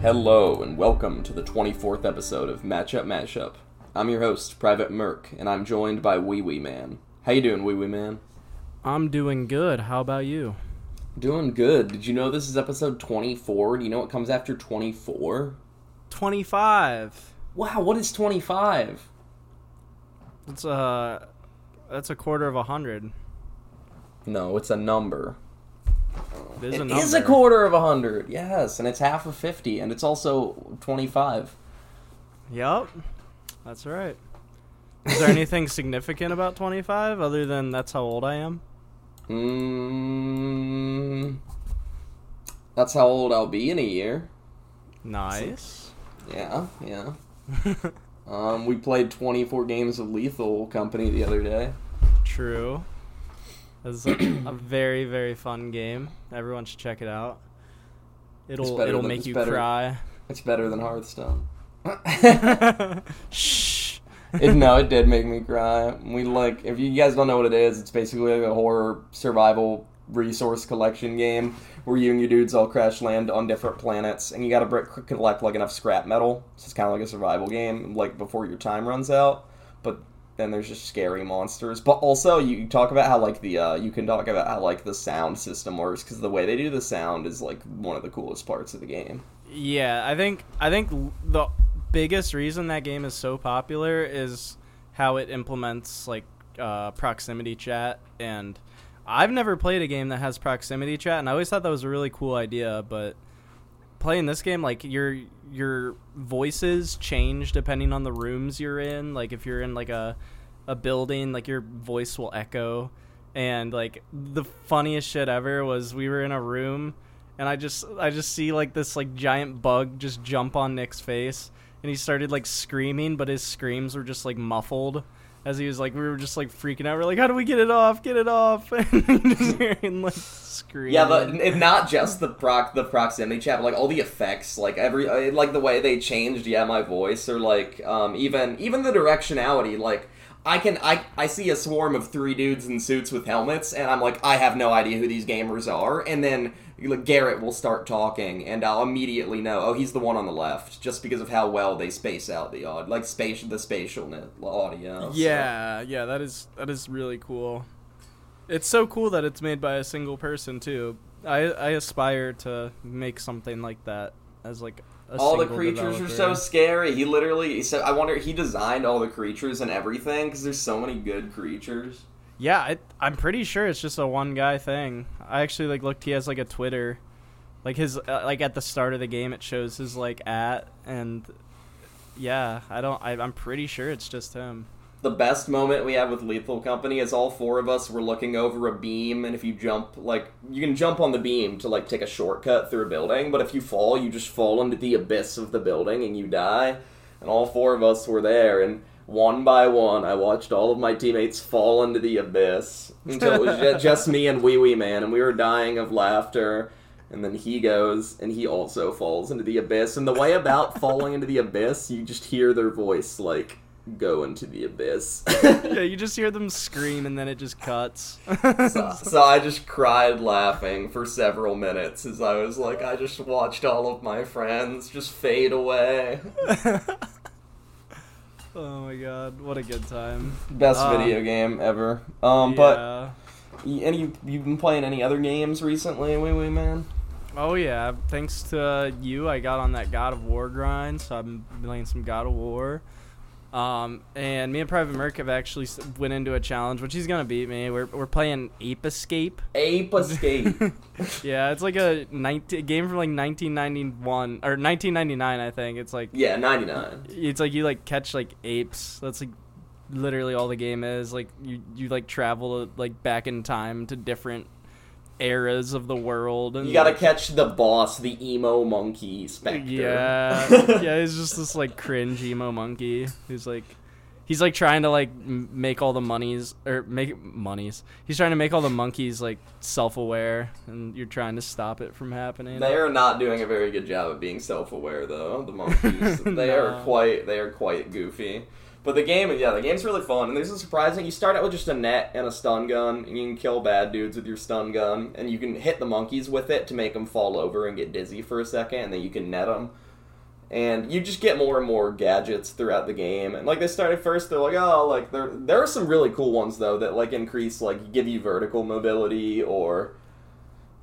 Hello and welcome to the 24th episode of Matchup Mashup. I'm your host, Private Merc, and I'm joined by Ouiouiman. How you doing, Ouiouiman? I'm doing good. How about you? Doing good. Did you know this is episode 24? Do you know what comes after 24? 25. Wow, what is 25? That's a that's a quarter of a hundred. No, it's a number. It is It a is a quarter of a hundred, yes, and it's half of 50, and it's also 25. Yep. That's right. Is there anything significant about 25 other than that's how old I am? Mmm. That's how old I'll be in a year. Nice. Yeah, yeah. Um, we played 24 games of Lethal Company the other day. True. It's a, a very very fun game. Everyone should check it out. It'll it'll than- make you better. cry. It's better than Hearthstone. Shh. it, no, it did make me cry. We like, if you guys don't know what it is, it's basically like a horror survival resource collection game where you and your dudes all crash land on different planets, and you got to collect like enough scrap metal. So it's kind of like a survival game, like before your time runs out. But then there's just scary monsters. But also, you talk about how like the uh, you can talk about how like the sound system works because the way they do the sound is like one of the coolest parts of the game. Yeah, I think I think the biggest reason that game is so popular is how it implements like uh, proximity chat and I've never played a game that has proximity chat and I always thought that was a really cool idea, but playing this game like your your voices change depending on the rooms you're in. Like if you're in like a a building, like your voice will echo. And like the funniest shit ever was we were in a room and I just I just see like this like giant bug just jump on Nick's face and he started like screaming but his screams were just like muffled as he was like we were just like freaking out we're like how do we get it off get it off and just hearing like scream Yeah, but not just the proc the proximity chat, but like all the effects, like every uh, like the way they changed. Yeah, my voice, or like um, even even the directionality. Like I can I I see a swarm of three dudes in suits with helmets, and I'm like I have no idea who these gamers are, and then. like, Garrett will start talking, and I'll immediately know. Oh, he's the one on the left, just because of how well they space out the odd, like space the spatial audio. so- yeah yeah that is that is really cool it's so cool that it's made by a single person too I I aspire to make something like that as like all the creatures are so scary. He literally, he said, I wonder, he designed all the creatures and everything because there's so many good creatures. Yeah, it, I'm pretty sure it's just a one guy thing. I actually like looked. He has like a Twitter, like his uh, like at the start of the game, it shows his like at and yeah, I don't. I, I'm pretty sure it's just him. The best moment we have with Lethal Company is all four of us were looking over a beam, and if you jump, like, you can jump on the beam to, like, take a shortcut through a building, but if you fall, you just fall into the abyss of the building and you die. And all four of us were there, and one by one, I watched all of my teammates fall into the abyss until it was ju- just me and Ouiouiman, and we were dying of laughter. And then he goes, and he also falls into the abyss. And the way about falling into the abyss, you just hear their voice, like, go into the abyss. yeah, you just hear them scream and then it just cuts. so, so I just cried laughing for several minutes as I was like, I just watched all of my friends just fade away. oh my god, what a good time. Best Um, video game ever. Um, but yeah. y- any you've been playing any other games recently, Ouiouiman? Oh yeah, thanks to you, I got on that God of War grind, so I've been playing some God of War. Um, and me and Private Merc have actually s- went into a challenge, which he's gonna beat me. We're we're playing Ape Escape. Ape Escape. Yeah, it's like a 19, game from like 1991 or 1999, I think. It's like yeah, ninety nine. it's like you like catch like apes. That's like literally all the game is. Like you you like travel like back in time to different eras of the world. And You gotta like, catch the boss, the emo monkey specter. Yeah, yeah, he's just this like cringe emo monkey who's like, He's like trying to like m- make all the monies or make monies. He's trying to make all the monkeys like self-aware, and you're trying to stop it from happening. They are not doing a very good job of being self-aware, though. The monkeys, they are quite, they are quite goofy. But the game, yeah, the game's really fun, and there's a surprising. You start out with just a net and a stun gun, and you can kill bad dudes with your stun gun, and you can hit the monkeys with it to make them fall over and get dizzy for a second, and then you can net them. And you just get more and more gadgets throughout the game, and like they started first, they're like, oh, like there there are some really cool ones though that like increase like give you vertical mobility or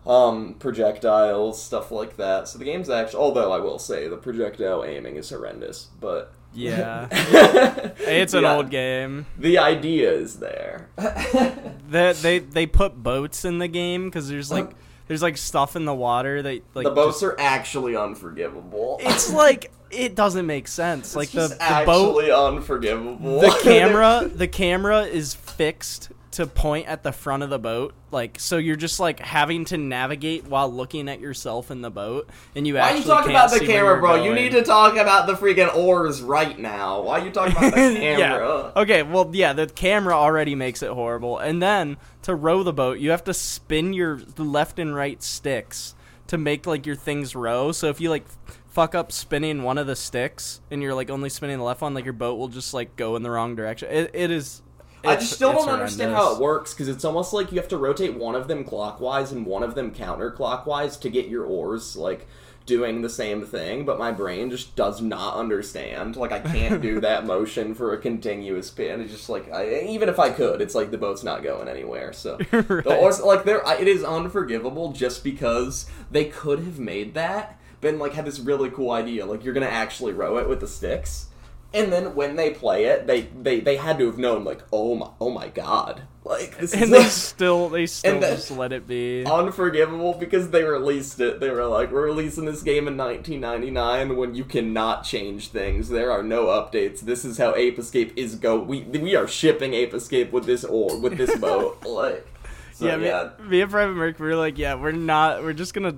um, projectiles, stuff like that. So the game's actually, although I will say the projectile aiming is horrendous, but Yeah. it's an The- old game. The idea is there. They they they put boats in the game because there's like uh-huh. there's like stuff in the water that like the boats just- are actually unforgivable. it's like it doesn't make sense. It's like the, just the boat actually unforgivable. the camera the camera is fixed to point at the front of the boat like so you're just like having to navigate while looking at yourself in the boat and you Why are actually you talking about the camera, bro? You need to talk about the freaking oars right now. Why are you talking about the camera? yeah. Okay, well, yeah, the camera already makes it horrible. And then to row the boat, you have to spin your left and right sticks to make like your things row. So if you like fuck up spinning one of the sticks and you're like only spinning the left one, like your boat will just like go in the wrong direction. It, it is. I just still don't understand how it works because it's almost like you have to rotate one of them clockwise and one of them counterclockwise to get your oars like doing the same thing. But my brain just does not understand. Like I can't do that motion for a continuous spin. It's just like I, even if I could, it's like the boat's not going anywhere. So Right. the oars like there, it is unforgivable just because they could have made that. Been like had this really cool idea, like you're gonna actually row it with the sticks. And then when they play it, they, they, they had to have known like oh my oh my god like this is And they still they still just let it be. unforgivable because they released it. They were like, we're releasing this game in 1999 when you cannot change things. There are no updates. This is how Ape Escape is go. We we are shipping Ape Escape with this or with this boat. Like, so, yeah, yeah, Me, me and Private Merc, we were like, yeah, we're not. We're just gonna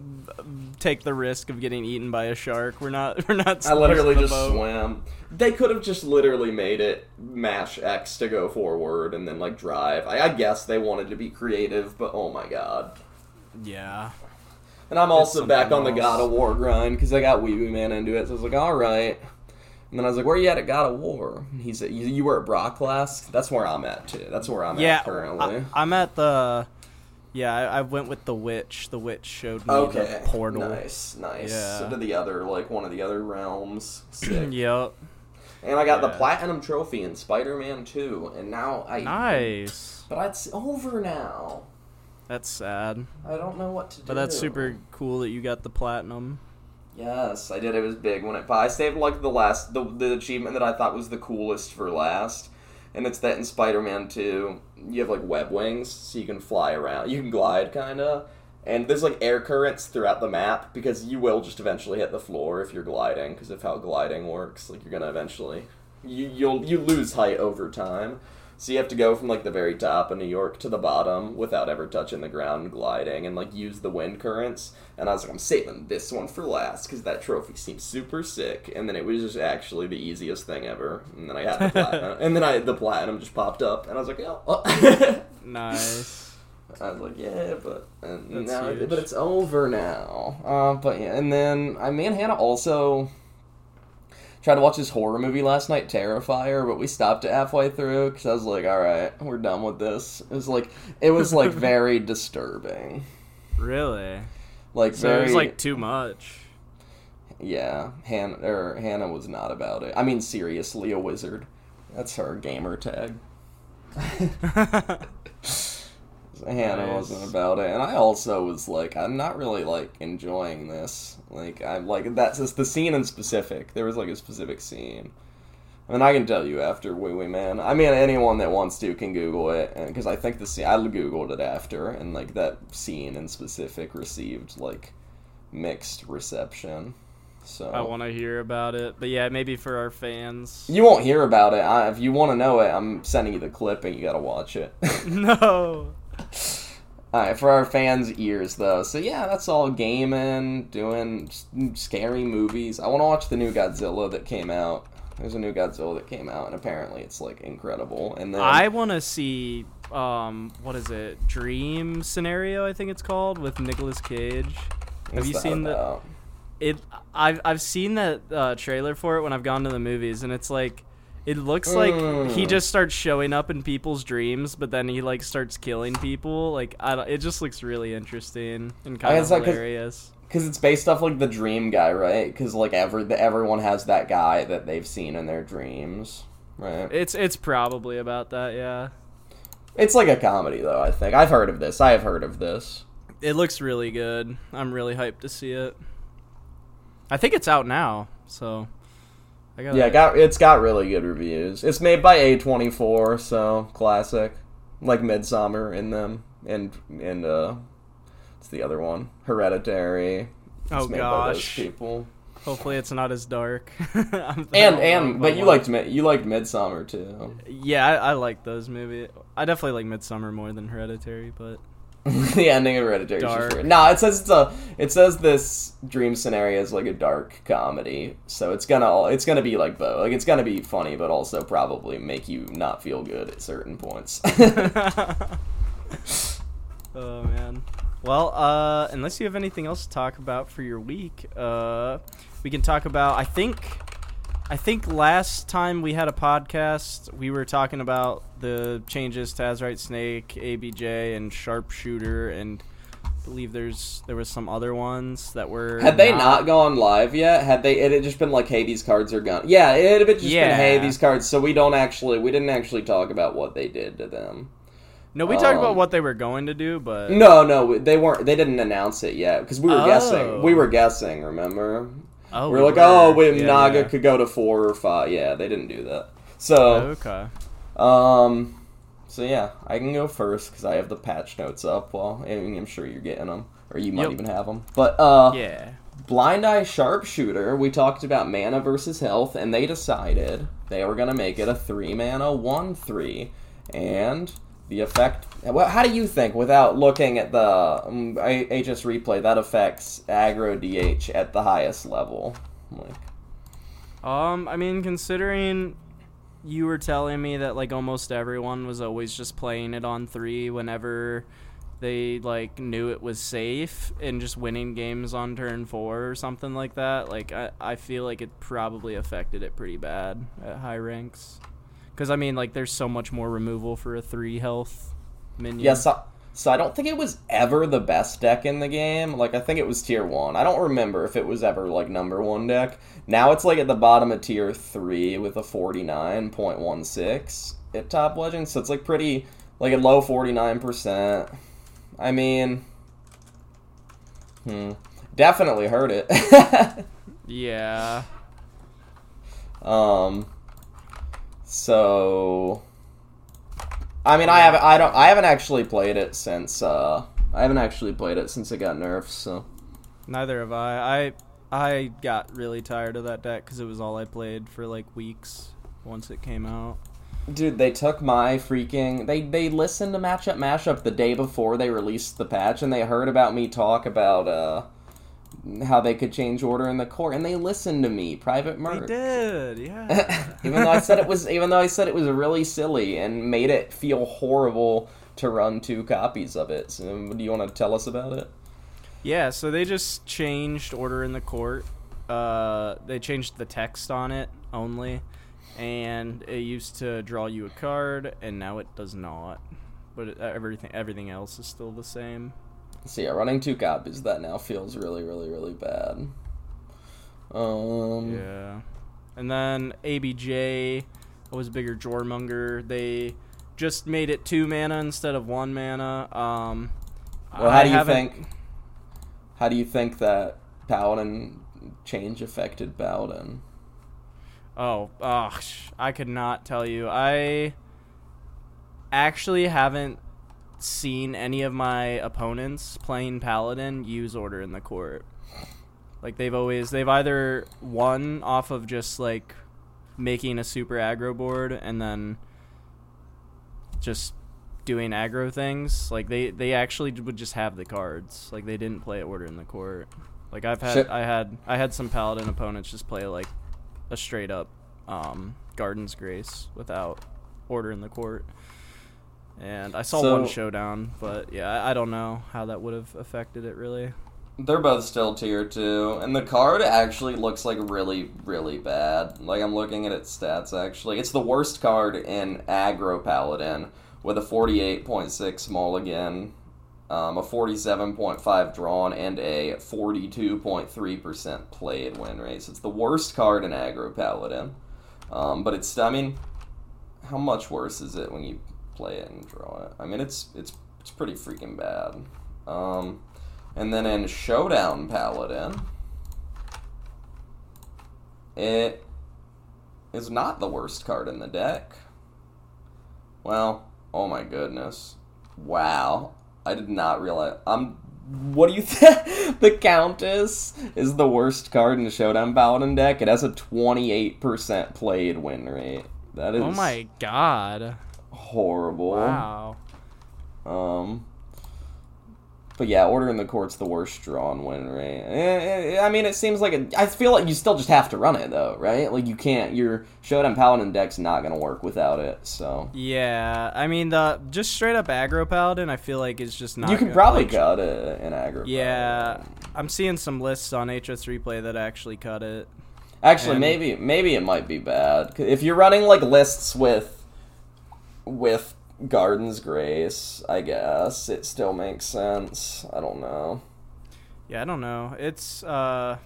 take the risk of getting eaten by a shark. We're not. We're not. I literally just boat. swam. They could have just literally made it mash X to go forward and then like drive. I, I guess they wanted to be creative, but oh my god. Yeah. And I'm also back on the. God of War grind because I got Weeby Man into it. So I was like, all right. And then I was like, where are you at at God of War? And he said, you, you were at Brok last? That's where I'm at, too. That's where I'm yeah. at currently. I, am at the. Yeah, I, I went with the witch. The witch showed me okay. the portal. Nice, nice. Yeah. So to the other, like, one of the other realms. Sick. yep. And I got the Platinum Trophy in Spider Man 2. And now I. Nice. But it's over now. That's sad, I don't know what to do. but that's super cool that you got the platinum. Yes, I did. It was big when it. But I saved like the last, the the achievement that I thought was the coolest for last, and it's that in Spider-Man Two, you have like web wings, so you can fly around. You can glide, kind of, and there's like air currents throughout the map because you will just eventually hit the floor if you're gliding because of how gliding works. Like you're gonna eventually, you you'll you lose height over time. So you have to go from like the very top of New York to the bottom without ever touching the ground, gliding, and like use the wind currents. And I was like, I'm saving this one for last because that trophy seems super sick. And then it was just actually the easiest thing ever. And then I got the platinum, and then I the platinum just popped up, and I was like, oh. Nice. I was like, yeah, but and now, huge. but it's over now. Uh, but yeah, and then I me and Hannah also tried to watch this horror movie last night, Terrifier, but we stopped it halfway through because I was like, all right, we're done with this. It was like it was like very disturbing, Really? Like So very it was like too much. yeah. Hannah or er, Hannah was not about it. I mean, seriously, a wizard. That's her gamer tag. Hannah Nice. wasn't about it, and I also was like, I'm not really like enjoying this. Like, I'm like that's just the scene in specific. There was like a specific scene. I mean, I can tell you after Ouiouiman. I mean, anyone that wants to can Google it, because I think the scene I googled it after, and like that scene in specific received like mixed reception. So I want to hear about it, but yeah, maybe for our fans. you won't hear about it. I, if you want to know it, I'm sending you the clip, and you gotta watch it. no. Alright, for our fans' ears, though. So, yeah, that's all gaming, doing scary movies. I want to watch the new Godzilla that came out. There's a new Godzilla that came out, and apparently it's like incredible. And then I want to see um what is it? Dream Scenario, I think it's called, with Nicolas Cage. Have you that seen the about? it? I've I've seen that uh, trailer for it when I've gone to the movies, and it's like. It looks like he Mm. just starts showing up in people's dreams, but then he like starts killing people. Like I don't, it just looks really interesting and kind of guess, like, 'cause- hilarious. Because it's based off like the dream guy, right? Because like every everyone has that guy that they've seen in their dreams, right? It's it's probably about that, yeah. It's like a comedy, though. I think I've heard of this. I have heard of this. It looks really good. I'm really hyped to see it. I think it's out now, so I got Yeah, it got it's got really good reviews. It's made by A24, so classic, like Midsommar in them, and and uh, it's the other one, Hereditary. It's Oh, made by those gosh. people. Hopefully, it's not as dark. And and but you liked you liked Midsommar too. Yeah, I, I like those movies. I definitely like Midsommar more than Hereditary, but the ending of Hereditary. is just Dark. No, it says it's a. It says this dream scenario is like a dark comedy, so it's gonna all. it's gonna be like both. Like it's gonna be funny, but also probably make you not feel good at certain points. oh man. Well, uh, unless you have anything else to talk about for your week, uh, we can talk about. I think, I think last time we had a podcast, we were talking about the changes to Azurite Snake, ABJ, and Sharpshooter, and I believe there's there was some other ones that were. Had they not gone live yet? Had they? It had just been like, hey, these cards are gone. Yeah, it had just been, hey, these cards. So we don't actually, we didn't actually talk about what they did to them. No, we talked about um, what they were going to do, but No, no, they weren't. They didn't announce it yet because we were guessing. Oh. We were guessing. Remember? oh, we we were like, were. oh, wait, Yeah, Naga yeah. could go to four or five. Yeah, they didn't do that. So, Okay. um, so yeah, I can go first because I have the patch notes up. Well, I mean, I'm sure you're getting them, or you might Yep. even have them. But uh, Yeah. Blind Eye Sharpshooter, we talked about mana versus health, and they decided they were going to make it a 3 mana 1 3. And the effect. Well, how do you think, without looking at the um, HS replay, that affects aggro DH at the highest level? Like, Um, I mean, considering you were telling me that like almost everyone was always just playing it on three whenever they like knew it was safe and just winning games on turn four or something like that. Like I, I feel like it probably affected it pretty bad at high ranks. Because I mean, like there's so much more removal for a three health minion. yeah, so, so I don't think it was ever the best deck in the game. Like, I think it was tier 1. I don't remember if it was ever, like, number 1 deck. Now it's, like, at the bottom of tier 3 with a 49.16 at Top Legends. So it's, like, pretty, like, a low 49%. I mean, hmm. Definitely heard it. Yeah. Um. So, I mean, I haven't. I don't. I haven't actually played it since. Uh, I haven't actually played it since it got nerfed. So, Neither have I. I I got really tired of that deck because it was all I played for like weeks once it came out. dude, they took my freaking. They they listened to matchup mashup the day before they released the patch, and they heard about me talk about uh how they could change order in the court, and they listened to me. Private Murder. They did, yeah. even though I said it was, even though I said it was really silly and made it feel horrible to run two copies of it. So, do you want to tell us about it? yeah, so they just changed order in the court. Uh, they changed the text on it only, and it used to draw you a card, and now it does not. But it, everything everything else is still the same. So yeah, running two copies that now feels really, really, really bad. Um, Yeah. And then ABJ was a bigger Jormungar. They just made it two mana instead of one mana. Um, well, I how do you haven't- think? How do you think that Paladin change affected Paladin? Oh, ugh, I could not tell you. I actually haven't seen any of my opponents playing Paladin use Order in the Court. Like they've always they've either won off of just like making a super aggro board and then just doing aggro things. Like they they actually would just have the cards. Like they didn't play Order in the Court. Like I've had Shit. I had I had some Paladin opponents just play like a straight up um, Garden's Grace without Order in the Court. And I saw So- one showdown, but yeah, I, don't know how that would have affected it really. They're both still tier two, and the card actually looks like really, really bad. Like I'm looking at its stats. Actually, it's the worst card in aggro paladin with a 48.6 mulligan, um, a 47.5 drawn, and a 42.3% played win rate. So it's the worst card in aggro paladin. Um, but it's, I mean, how much worse is it when you play it and draw it? I mean, it's it's it's pretty freaking bad. Um, and then in Showdown Paladin, it is not the worst card in the deck. Well, oh my goodness. Wow. I did not realize. I'm. What do you think? the Countess is the worst card in the Showdown Paladin deck. It has a 28% played win rate. That is Oh my god! Horrible. Wow. Um, but yeah, Order in the Court's the worst drawn win rate. Eh, eh, I mean, it seems like a, I feel like you still just have to run it though, right? Like you can't. Your Showdown Paladin deck's not gonna work without it. So Yeah, I mean the just straight up aggro paladin. I feel like is just not. you can probably like, cut it in aggro. Yeah, Paladin. I'm seeing some lists on HS replay that actually cut it. Actually, and- maybe maybe it might be bad if you're running like lists with with Garden's Grace. I guess it still makes sense. I don't know. Yeah, I don't know. It's uh,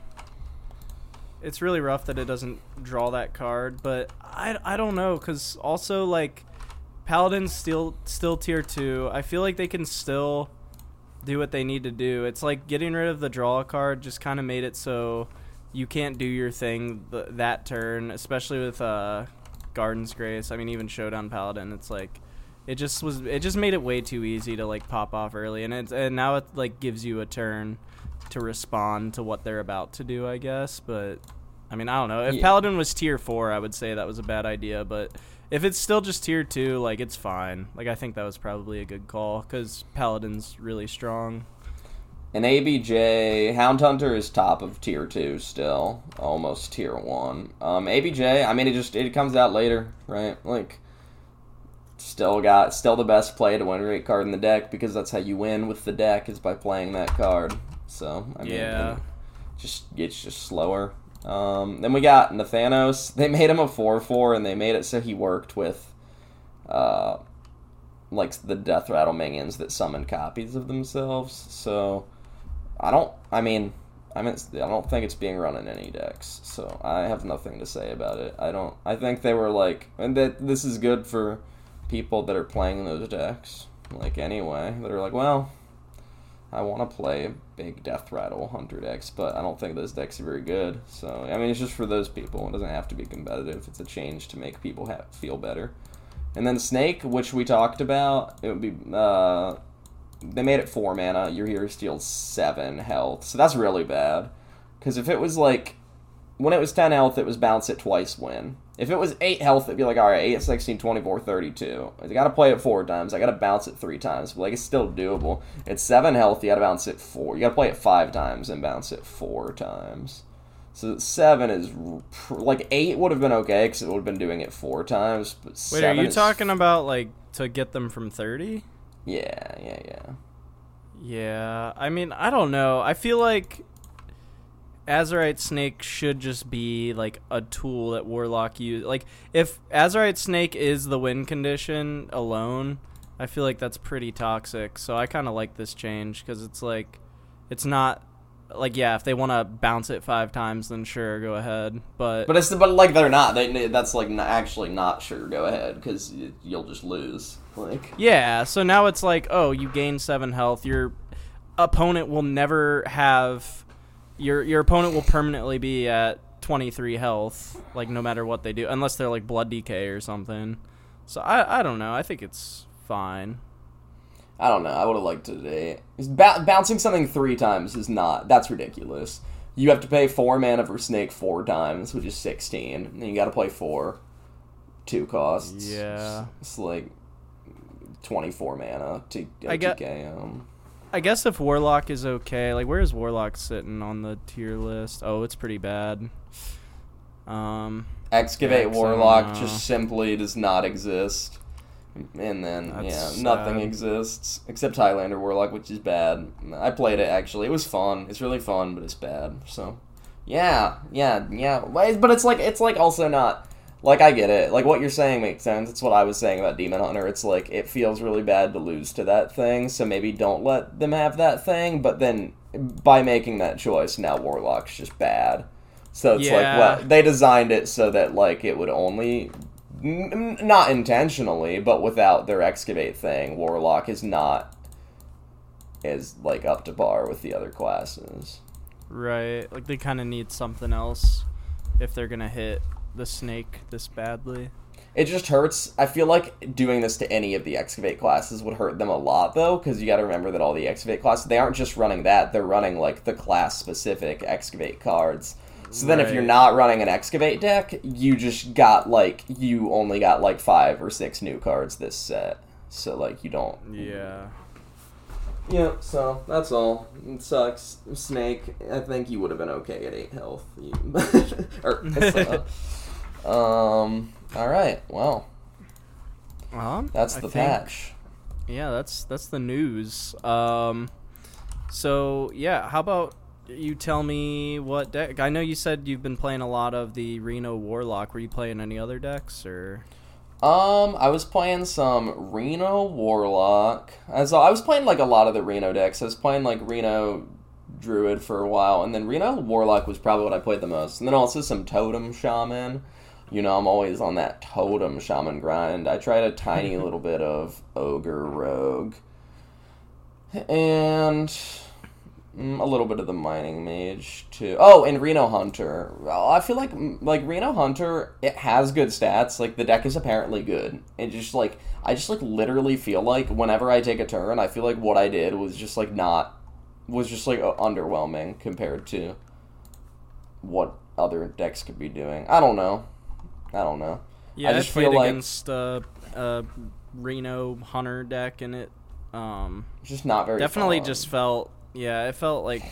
it's really rough that it doesn't draw that card, but I, I don't know because also like Paladin's still still tier two. I feel like they can still do what they need to do. It's like getting rid of the draw card just kind of made it so you can't do your thing th- that turn, especially with uh, Garden's Grace. I mean, even Showdown Paladin. It's like it just was. It just made it way too easy to like pop off early, and it's and now it like gives you a turn to respond to what they're about to do. I guess, but I mean, I don't know. If Yeah. Paladin was tier four, I would say that was a bad idea, but. If it's still just tier two, like it's fine. Like I think that was probably a good call because Paladin's really strong. An ABJ Hound Hunter is top of tier two still, almost tier one. Um, ABJ, I mean, it just it comes out later, right? Like, still got still the best play to win rate card in the deck because that's how you win with the deck is by playing that card. So I mean, Yeah. just it's just slower. Um, then we got Nathanos. They made him a four four, and they made it so he worked with, uh, like the Death Rattle minions that summon copies of themselves. So I don't. I mean, I mean, I don't think it's being run in any decks. So I have nothing to say about it. I don't. I think they were like, and that this is good for people that are playing those decks. Like anyway, that are like, well, I want to play big Death Rattle Hunter decks, but I don't think those decks are very good. So I mean, it's just for those people. It doesn't have to be competitive. It's a change to make people ha- feel better. And then Snake, which we talked about, it would be. Uh, they made it four mana. Your hero steals seven health, so that's really bad. Because if it was like when it was 10 health, it was bounce it twice win. If it was 8 health, it'd be like, alright, 8, 16, 24, 32. I gotta play it 4 times. I gotta bounce it 3 times. But, like, it's still doable. It's 7 health, you gotta bounce it 4. You gotta play it 5 times and bounce it 4 times. So 7 is. pr- Like, 8 would have been okay, because it would have been doing it 4 times. But Wait, 7 are you talking about like to get them from 30? Yeah, yeah, yeah. Yeah, I mean, I don't know. I feel like Azurite Snake should just be like a tool that Warlock use. Like if Azurite Snake is the win condition alone, I feel like that's pretty toxic. So I kind of like this change because it's like it's not like yeah, if they want to bounce it five times, then sure, go ahead. But, But it's but like they're not. They that's like not, actually not sure. Go ahead because you'll just lose. Like Yeah, so now it's like, oh, you gain seven health. Your opponent will never have your your opponent will permanently be at twenty three health, like no matter what they do, unless they're like blood DK or something. So I I don't know. I think it's fine. I don't know. I would have liked to today. Ba- bouncing something three times is not. That's ridiculous. You have to pay four mana for Snake four times, which is sixteen. And you got to play four, two costs. Yeah. it's, like twenty four mana to I get- um, I guess if Warlock is okay, like where's Warlock sitting on the tier list? Oh, it's pretty bad. Um, Excavate Warlock just simply does not exist. And then, That's yeah, nothing sad. exists except Highlander Warlock, which is bad. I played it actually. It was fun. It's really fun, but it's bad. So, yeah, yeah, yeah. But but it's like it's like also not like I get it. Like what you're saying makes sense. It's what I was saying about Demon Hunter. It's like it feels really bad to lose to that thing, so maybe don't let them have that thing. But then by making that choice, now Warlock's just bad. So it's Yeah. like well, they designed it so that like it would only not intentionally, but without their excavate thing, Warlock is not is like up to par with the other classes. Right. Like they kind of need something else if they're gonna hit the snake this badly. It just hurts. I feel like doing this to any of the excavate classes would hurt them a lot, though, because you got to remember that all the excavate classes they aren't just running that; they're running like the class specific excavate cards. So then, if you're not running an excavate deck, you just got like you only got like five or six new cards this set. So like you don't. Yeah. Yeah. So that's all. It sucks. Snake. I think you would have been okay at eight health. or, um. All right. Well, Um, that's I the think- patch. Yeah, that's that's the news. Um, so yeah, how about you tell me what deck? I know you said you've been playing a lot of the Reno Warlock. Were you playing any other decks or? Um, I was playing some Reno Warlock. As I was playing like a lot of the Reno decks. I was playing like Reno Druid for a while, and then Reno Warlock was probably what I played the most. And then also some Totem Shaman. You know, I'm always on that Totem Shaman grind. I tried a tiny little bit of Ogre Rogue, and a little bit of the Mining Mage too. Oh, and Reno Hunter. I feel like mm, like Reno Hunter, it has good stats. Like the deck is apparently good. It just like I just like literally feel like whenever I take a turn, I feel like what I did was just like not was just like uh, underwhelming compared to what other decks could be doing. I don't know. I don't know. Yeah, I, just played feel like- against uh, a Reno Hunter deck, and it um, just not very definitely fun. just felt yeah, it felt like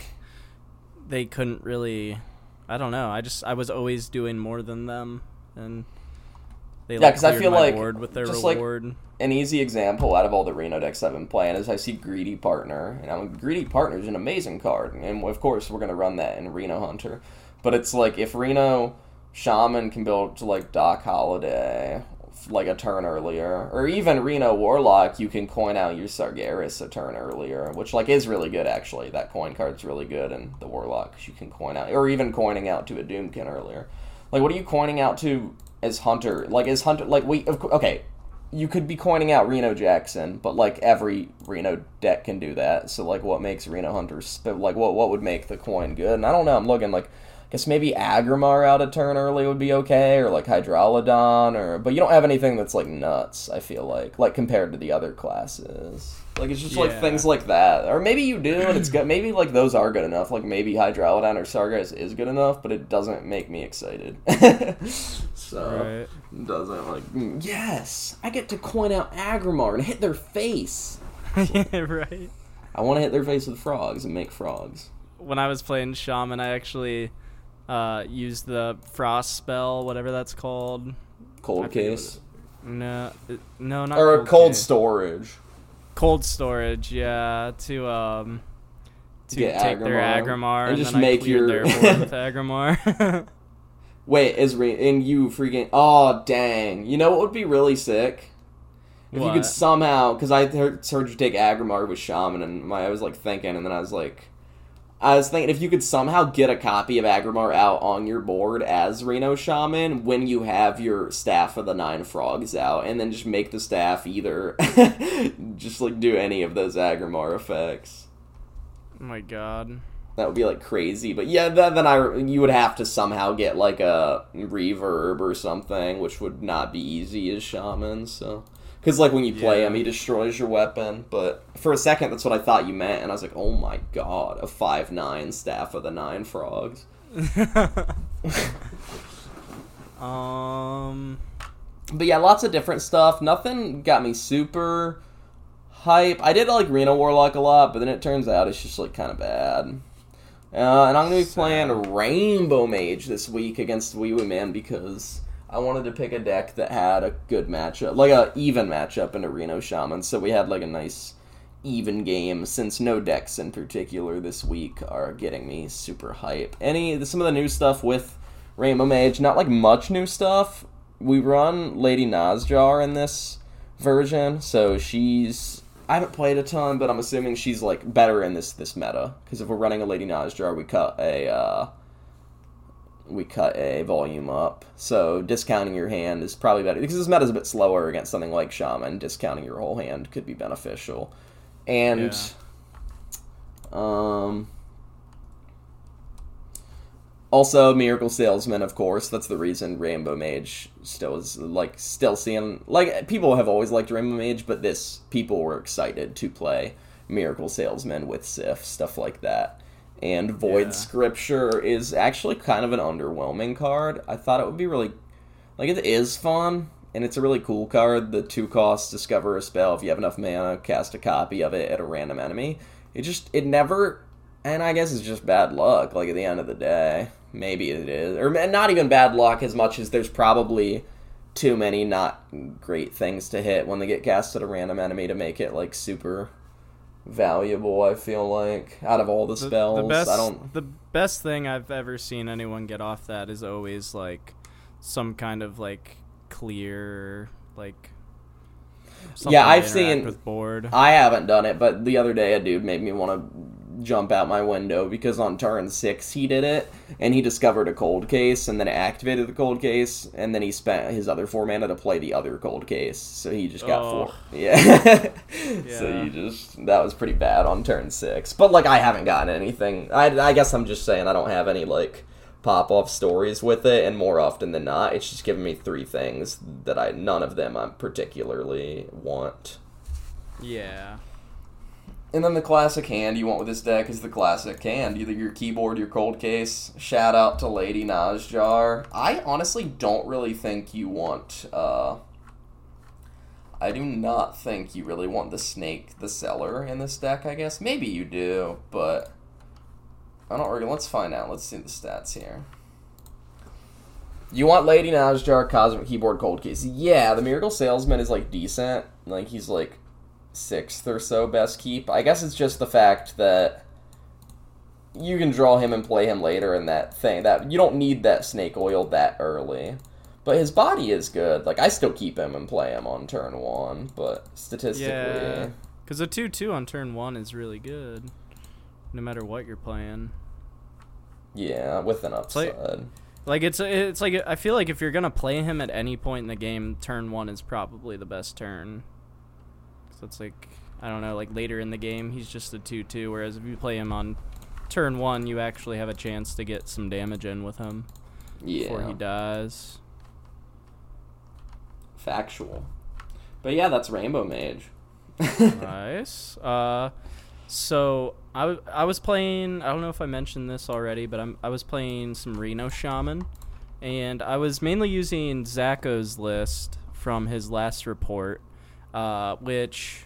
they couldn't really. I don't know. I just I was always doing more than them, and they Yeah, like, 'cause I feel like with their just, like, an easy example out of all the Reno decks I've been playing is I see Greedy Partner, and I'm Greedy Partner is an amazing card, and of course we're gonna run that in Reno Hunter. But it's like if Reno Shaman can build to like Doc Holiday like a turn earlier, or even Reno Warlock, you can coin out your Sargeras a turn earlier, which like is really good actually. That coin card's really good, and the Warlock you can coin out, or even coining out to a Doomkin earlier. Like, what are you coining out to as Hunter? Like, is Hunter like we? Of, okay, you could be coining out Reno Jackson, but like every Reno deck can do that. So like, what makes Reno Hunter like what what would make the coin good? And I don't know. I'm looking like. Guess maybe Aggramar out a turn early would be okay, or like Hydralodon, or but you don't have anything that's like nuts. I feel like like compared to the other classes, like it's just like things like that, or maybe you do and it's good. Maybe like those are good enough. Like maybe Hydralodon or Sargeras is good enough, but it doesn't make me excited. so Right. doesn't like mm, yes, I get to coin out Aggramar and hit their face. yeah, right. I want to hit their face with frogs and make frogs. When I was playing Shaman, I actually uh, used the Frost spell, whatever that's called. Cold what case No, no, not or a cold case. storage. cold storage. Yeah, to um, to Get take their Aggramar, Aggramar and and, just then make your- their with Aggramar. Wait, is re- and you freaking oh dang! You know what would be really sick if you could somehow because I heard, heard you take Aggramar with Shaman and my I was like thinking and then I was like I was thinking if you could somehow get a copy of Aggramar out on your board as Reno Shaman when you have your Staff of the Nine Frogs out and then just make the staff either just like do any of those Aggramar effects. oh my god. That would be like crazy, but yeah, that, then I you would have to somehow get like a reverb or something, which would not be easy as shaman. So, because like when you play Yeah. him, he destroys your weapon. But for a second, that's what I thought you meant, and I was like, oh my god, a five nine staff of the nine frogs. um. But yeah, lots of different stuff. Nothing got me super hype. I did like Reno Warlock a lot, but then it turns out it's just like kind of bad. Uh, and I'm gonna be playing Rainbow Mage this week against Ouiouiman because I wanted to pick a deck that had a good matchup, like a even matchup in Reno Shaman. So we had like a nice even game. Since no decks in particular this week are getting me super hype. Any some of the new stuff with Rainbow Mage, not like much new stuff. We run Lady Nazjar in this version, so she's I haven't played a ton, but I'm assuming she's like better in this this meta. Because if we're running a Lady Nazjar, we cut a uh, we cut a volume up. So discounting your hand is probably better because this meta is a bit slower against something like Shaman. Discounting your whole hand could be beneficial, and um. Also, Miracle Salesman, of course. That's the reason Rainbow Mage still is like still seeing like people have always liked Rainbow Mage, but this people were excited to play Miracle Salesman with Sif stuff like that. And Void Yeah. Scripture is actually kind of an underwhelming card. I thought it would be really like it is fun and it's a really cool card. The two costs discover a spell if you have enough mana, cast a copy of it at a random enemy. It just it never and I guess it's just bad luck. Like at the end of the day, maybe it is, or not even bad luck as much as there's probably too many not great things to hit when they get cast at a random enemy to make it like super valuable. I feel like out of all the The- spells, the best, I don't. The best thing I've ever seen anyone get off that is always like some kind of like clear like. something Yeah, I've seen- with board. I haven't done it, but the other day a dude made me want to jump out my window because on turn six he did it, and he discovered a cold case, and then activated the cold case, and then he spent his other four mana to play the other cold case, so he just got Oh. four. Yeah. so Yeah. you just that was pretty bad on turn six, but like I haven't gotten anything. I I guess I'm just saying I don't have any like pop off stories with it, and more often than not, it's just giving me three things that I none of them I particularly want. yeah. And then the classic hand you want with this deck is the classic hand, either your keyboard, your cold case. Shout out to Lady Nazjar. I honestly don't really think you want. Uh, I do not think you really want the snake, the seller in this deck. I guess maybe you do, but I don't really. Let's find out. Let's see the stats here. You want Lady Nazjar, Cosmic Keyboard, Cold Case. Yeah, the Miracle Salesman is like decent. Like he's like sixth or so best keep. I guess it's just the fact that you can draw him and play him later in that thing. That you don't need that snake oil that early. But his body is good. Like I still keep him and play him on turn one, but statistically Yeah. Because a 2 2 on turn 1 is really good. No matter what you're playing. yeah, with an upside. Like it's it's like I feel like if you're gonna play him at any point in the game, turn one is probably the best turn. It's like I don't know, like later in the game, he's just a two-two. Whereas if you play him on turn one, you actually have a chance to get some damage in with him before he dies. factual. But yeah, that's Rainbow Mage. nice. Uh, so I, w- I was playing. I don't know if I mentioned this already, but I'm I was playing some Reno Shaman, and I was mainly using Zacho's list from his last report, uh, which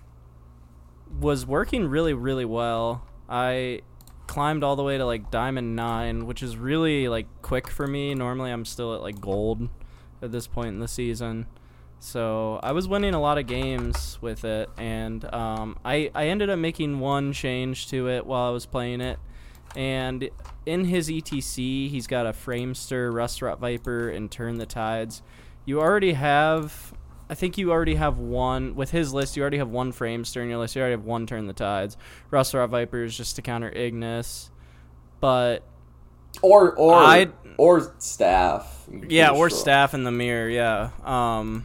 was working really really well. I climbed all the way to like diamond 9 which is really like quick for me normally i'm still at like gold at this point in the season so I was winning a lot of games with it, and um, I I ended up making one change to it while I was playing it. And in his ETC, he's got a Framester, Rustrot Viper, and Turn the Tides. You already have, I think you already have one with his list. You already have one Framester in your list. You already have one Turn the Tides. Rustrot Viper is just to counter Ignis, but Or or I'd- or staff. yeah, or sure. staff in the mirror. Yeah. Um.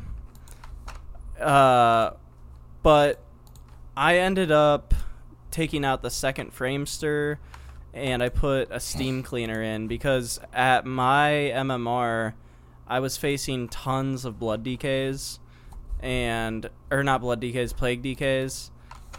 Uh, but I ended up taking out the second framester, and I put a steam cleaner in because at my MMR, I was facing tons of blood DKs, and or not blood DKs, plague DKs,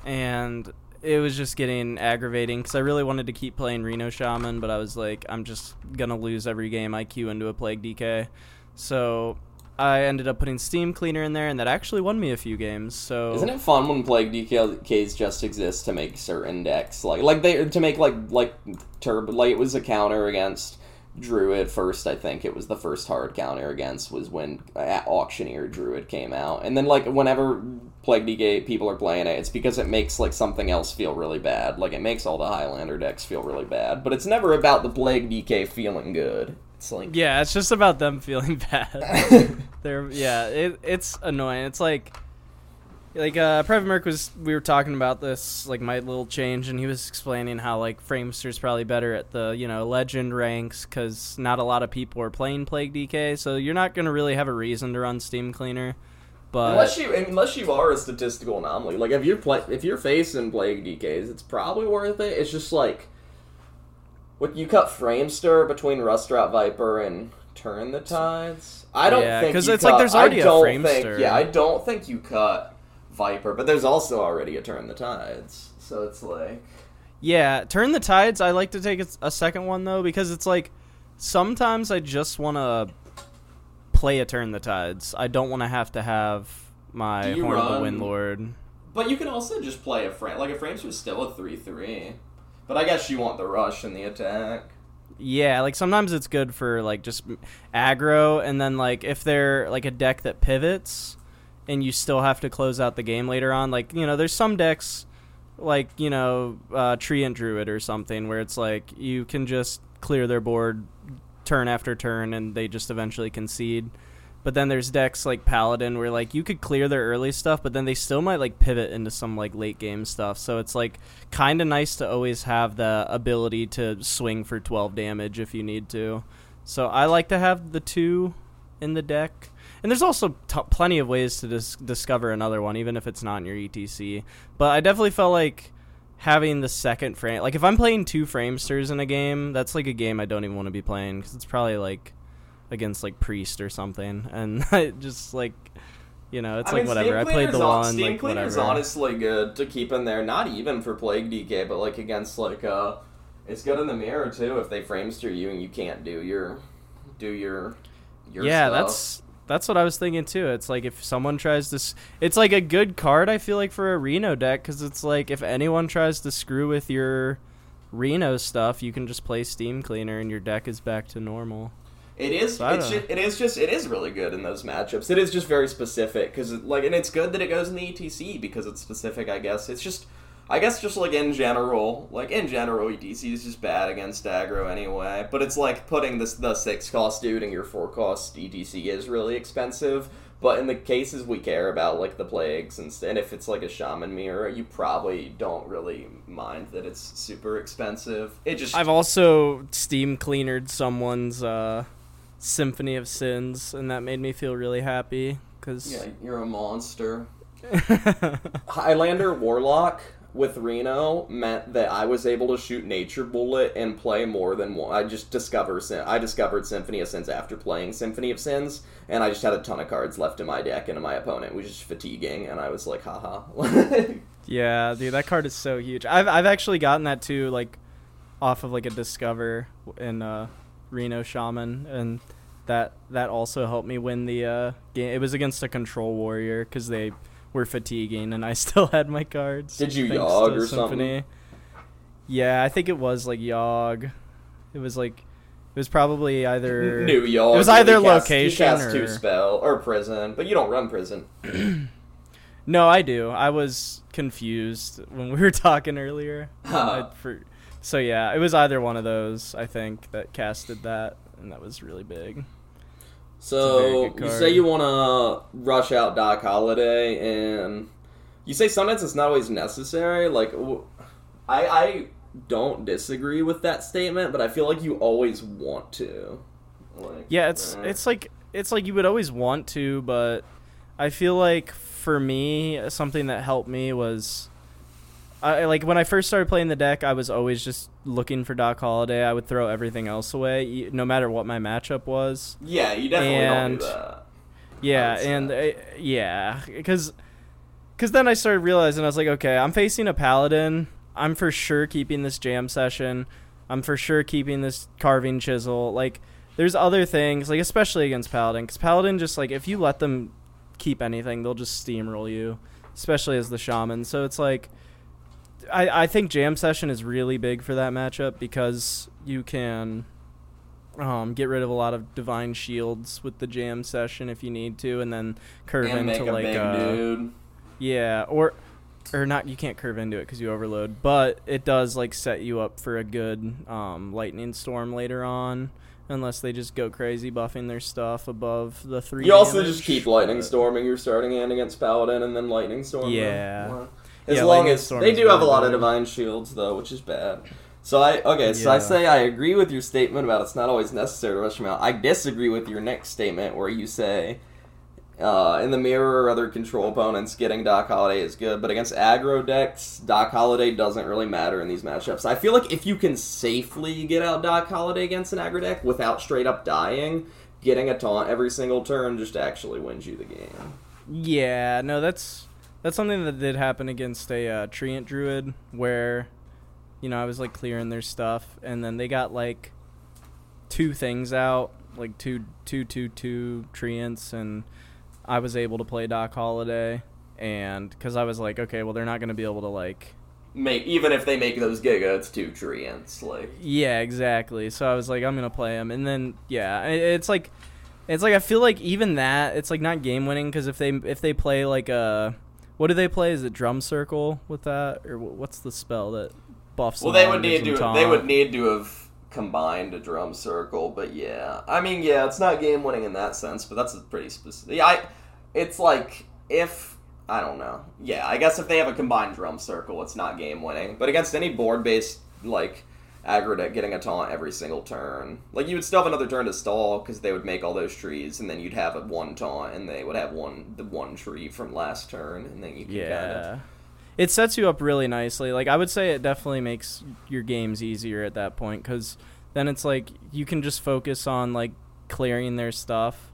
and it was just getting aggravating because I really wanted to keep playing Reno Shaman, but I was like, I'm just gonna lose every game I queue into a Plague DK. So I ended up putting Steam Cleaner in there, and that actually won me a few games. So Isn't it fun when plague DKs just exist to make certain decks like like they to make like like turbo like it was a counter against Druid first. I think it was the first hard counter against was when Auctioneer Druid came out, and then like whenever Plague DK people are playing it, it's because it makes like something else feel really bad. Like it makes all the Highlander decks feel really bad, but it's never about the Plague DK feeling good. It's like Yeah, it's just about them feeling bad. They're yeah, it, it's annoying. It's like like uh PrivateMerc was we were talking about this like my little change and he was explaining how like Framester's probably better at the, you know, legend ranks cuz not a lot of people are playing Plague DK, so you're not going to really have a reason to run Steam Cleaner. But unless you unless you are a statistical anomaly, like if you're play, if you're facing Plague DKs, it's probably worth it. It's just like what you cut Framester between Rustrot Viper and Turn the Tides. I don't Yeah, think 'cause you it's like cut- there's already I a Framester. Think, yeah, I don't think you cut Viper, but there's also already a Turn the Tides. So it's like Yeah, turn the tides. I like to take a, a second one though because it's like sometimes I just want to play a turn the tides. I don't want to have to have my Horn of run- the Windlord. But you can also just play a frame like a Framester's still a three three. But I guess you want the rush and the attack. Yeah, like sometimes it's good for like just aggro, and then like if they're like a deck that pivots, and you still have to close out the game later on. Like you know, there's some decks like you know uh, Treant Druid or something where it's like you can just clear their board turn after turn, and they just eventually concede. But then there's decks like Paladin where like you could clear their early stuff, but then they still might like pivot into some like late game stuff. So it's like kind of nice to always have the ability to swing for 12 damage if you need to. So I like to have the two in the deck. And there's also t- plenty of ways to dis- discover another one, even if it's not in your ETC. But I definitely felt like having the second frame, like if I'm playing two framesters in a game, that's like a game I don't even want to be playing because it's probably like against like priest or something, and I just like you know it's I like mean, whatever. I played the on- one Steam like Cleaner's whatever. honestly good to keep in there, not even for Plague DK, but like against like uh, it's good in the mirror too if they framester you and you can't do your do your your yeah, stuff. that's that's what I was thinking too. It's like if someone tries to, s- it's like a good card. I feel like for a Reno deck because it's like if anyone tries to screw with your Reno stuff, you can just play Steam Cleaner and your deck is back to normal. It is. So It's just, it is just. It is really good in those matchups. It is just very specific because, like, and it's good that it goes in the ETC because it's specific. I guess it's just. I guess just like in general, like in general, ETC is just bad against aggro anyway. But it's like putting this the six cost dude in your four cost ETC is really expensive. But in the cases we care about, like the plagues and, and if it's like a shaman mirror, you probably don't really mind that it's super expensive. It just I've also Steam cleanered someone's uh, Symphony of Sins, and that made me feel really happy because yeah, you're a monster. Highlander Warlock with Reno meant that I was able to shoot Nature Bullet and play more than one. I just discovered Sym- I discovered Symphony of Sins after playing Symphony of Sins, and I just had a ton of cards left in my deck, and my opponent was just fatiguing, and I was like, haha. Yeah, dude, that card is so huge. I've I've actually gotten that too, like off of like a discover in uh, Reno Shaman, and that that also helped me win the uh, game. It was against a control warrior because they were fatiguing, and I still had my cards. Did you to or something? Yeah, I think it was like Yogg. It was like it was probably either New York. It was he either cast- location cast two or- spell or prison, but you don't run prison. No, I do. I was confused when we were talking earlier. I- for, so yeah, it was either one of those. I think that casted that, and that was really big. So you say you want to rush out Doc Holiday, and you say sometimes it's not always necessary. Like, I I don't disagree with that statement, but I feel like you always want to. Like, Yeah, it's uh, it's like it's like you would always want to, but I feel like for me, something that helped me was. I like when I first started playing the deck. I was always just looking for Doc Holiday. I would throw everything else away, no matter what my matchup was. yeah, you definitely and- don't do that. Yeah, and uh, yeah, because because then I started realizing I was like, okay, I'm facing a paladin. I'm for sure keeping this jam session. I'm for sure keeping this carving chisel. Like, there's other things, like especially against paladin, because paladin just like if you let them keep anything, they'll just steamroll you, especially as the shaman. So it's like. I, I think jam session is really big for that matchup because you can Um, get rid of a lot of divine shields with the jam session if you need to, and then curve and into a like big uh, dude. yeah, or or not. You can't curve into it because you overload, but it does like set you up for a good um, lightning storm later on. Unless they just go crazy buffing their stuff above the three. You also just keep lightning storming your starting hand against paladin, and then lightning storm. Yeah. Wow. As Yeah, long as they do have a lot of divine shields, though, which is bad. So I okay, so I say I agree with your statement about it's not always necessary to rush them out. I disagree with your next statement where you say uh, in the mirror or other control opponents, getting Doc Holiday is good, but against aggro decks, Doc Holiday doesn't really matter in these matchups. I feel like if you can safely get out Doc Holiday against an aggro deck without straight up dying, getting a taunt every single turn just actually wins you the game. Yeah, no, that's that's something that did happen against a uh, Treant Druid where, you know, I was like clearing their stuff, and then they got like two things out, like two two two two Treants, and I was able to play Doc Holiday, and because I was like, okay, well, they're not gonna be able to like. Make even if they make those giga, it's two treants. Like Yeah, exactly. So I was like, I'm gonna play him, and then yeah, it's like, it's like I feel like even that it's like not game winning because if they if they play like a, what do they play? Is it drum circle with that or what's the spell that buffs? Well, they would need to. They would need to have combined a drum circle, but yeah, I mean, yeah, it's not game winning in that sense, but that's a pretty specific. Yeah, I, it's like if I don't know. Yeah, I guess if they have a combined drum circle, it's not game winning. But against any board based like aggro deck, getting a taunt every single turn, like you would still have another turn to stall because they would make all those trees, and then you'd have a one taunt, and they would have one the one tree from last turn, and then you can kind of Yeah. It sets you up really nicely. Like I would say it definitely makes your games easier at that point cuz then it's like you can just focus on like clearing their stuff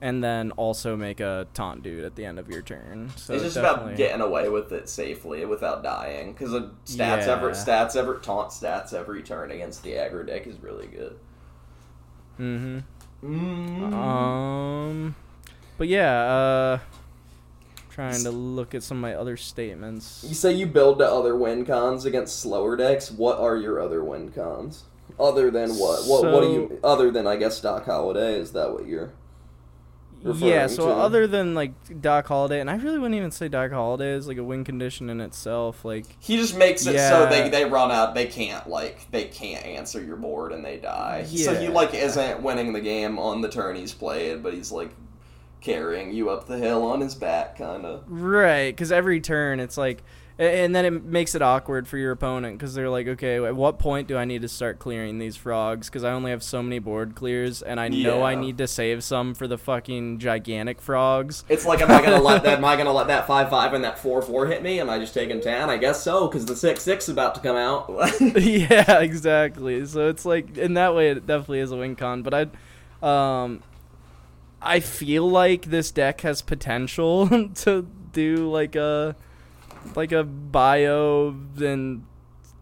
and then also make a taunt dude at the end of your turn. So it's just definitely- about getting away with it safely without dying. Because stats Yeah. ever stats ever taunt stats every turn against the aggro deck is really good. Mm-hmm. Mm. Um but yeah, uh trying to look at some of my other statements. you say you build to other win cons against slower decks. What are your other win cons? Other than what? What? what do you? Other than I guess Doc Holiday. Is that what you're? Referring Yeah, so to? other than like Doc Holiday, and I really wouldn't even say Doc Holiday is like a win condition in itself. Like, He just makes it so they, they run out. They can't like they can't answer your board and they die. So he like isn't winning the game on the turn he's played, but he's like carrying you up the hill on his back, kind of. right? Because every turn it's like, a- and then it makes it awkward for your opponent because they're like, okay, at what point do I need to start clearing these frogs? Because I only have so many board clears, and I know I need to save some for the fucking gigantic frogs. It's like, am I gonna let that? Am I gonna let that five five and that four four hit me? Am I just taking ten? I guess so, because the six six is about to come out. yeah, exactly. So it's like in that way, it definitely is a win con. But I, um, I feel like this deck has potential to do like a, like a bio and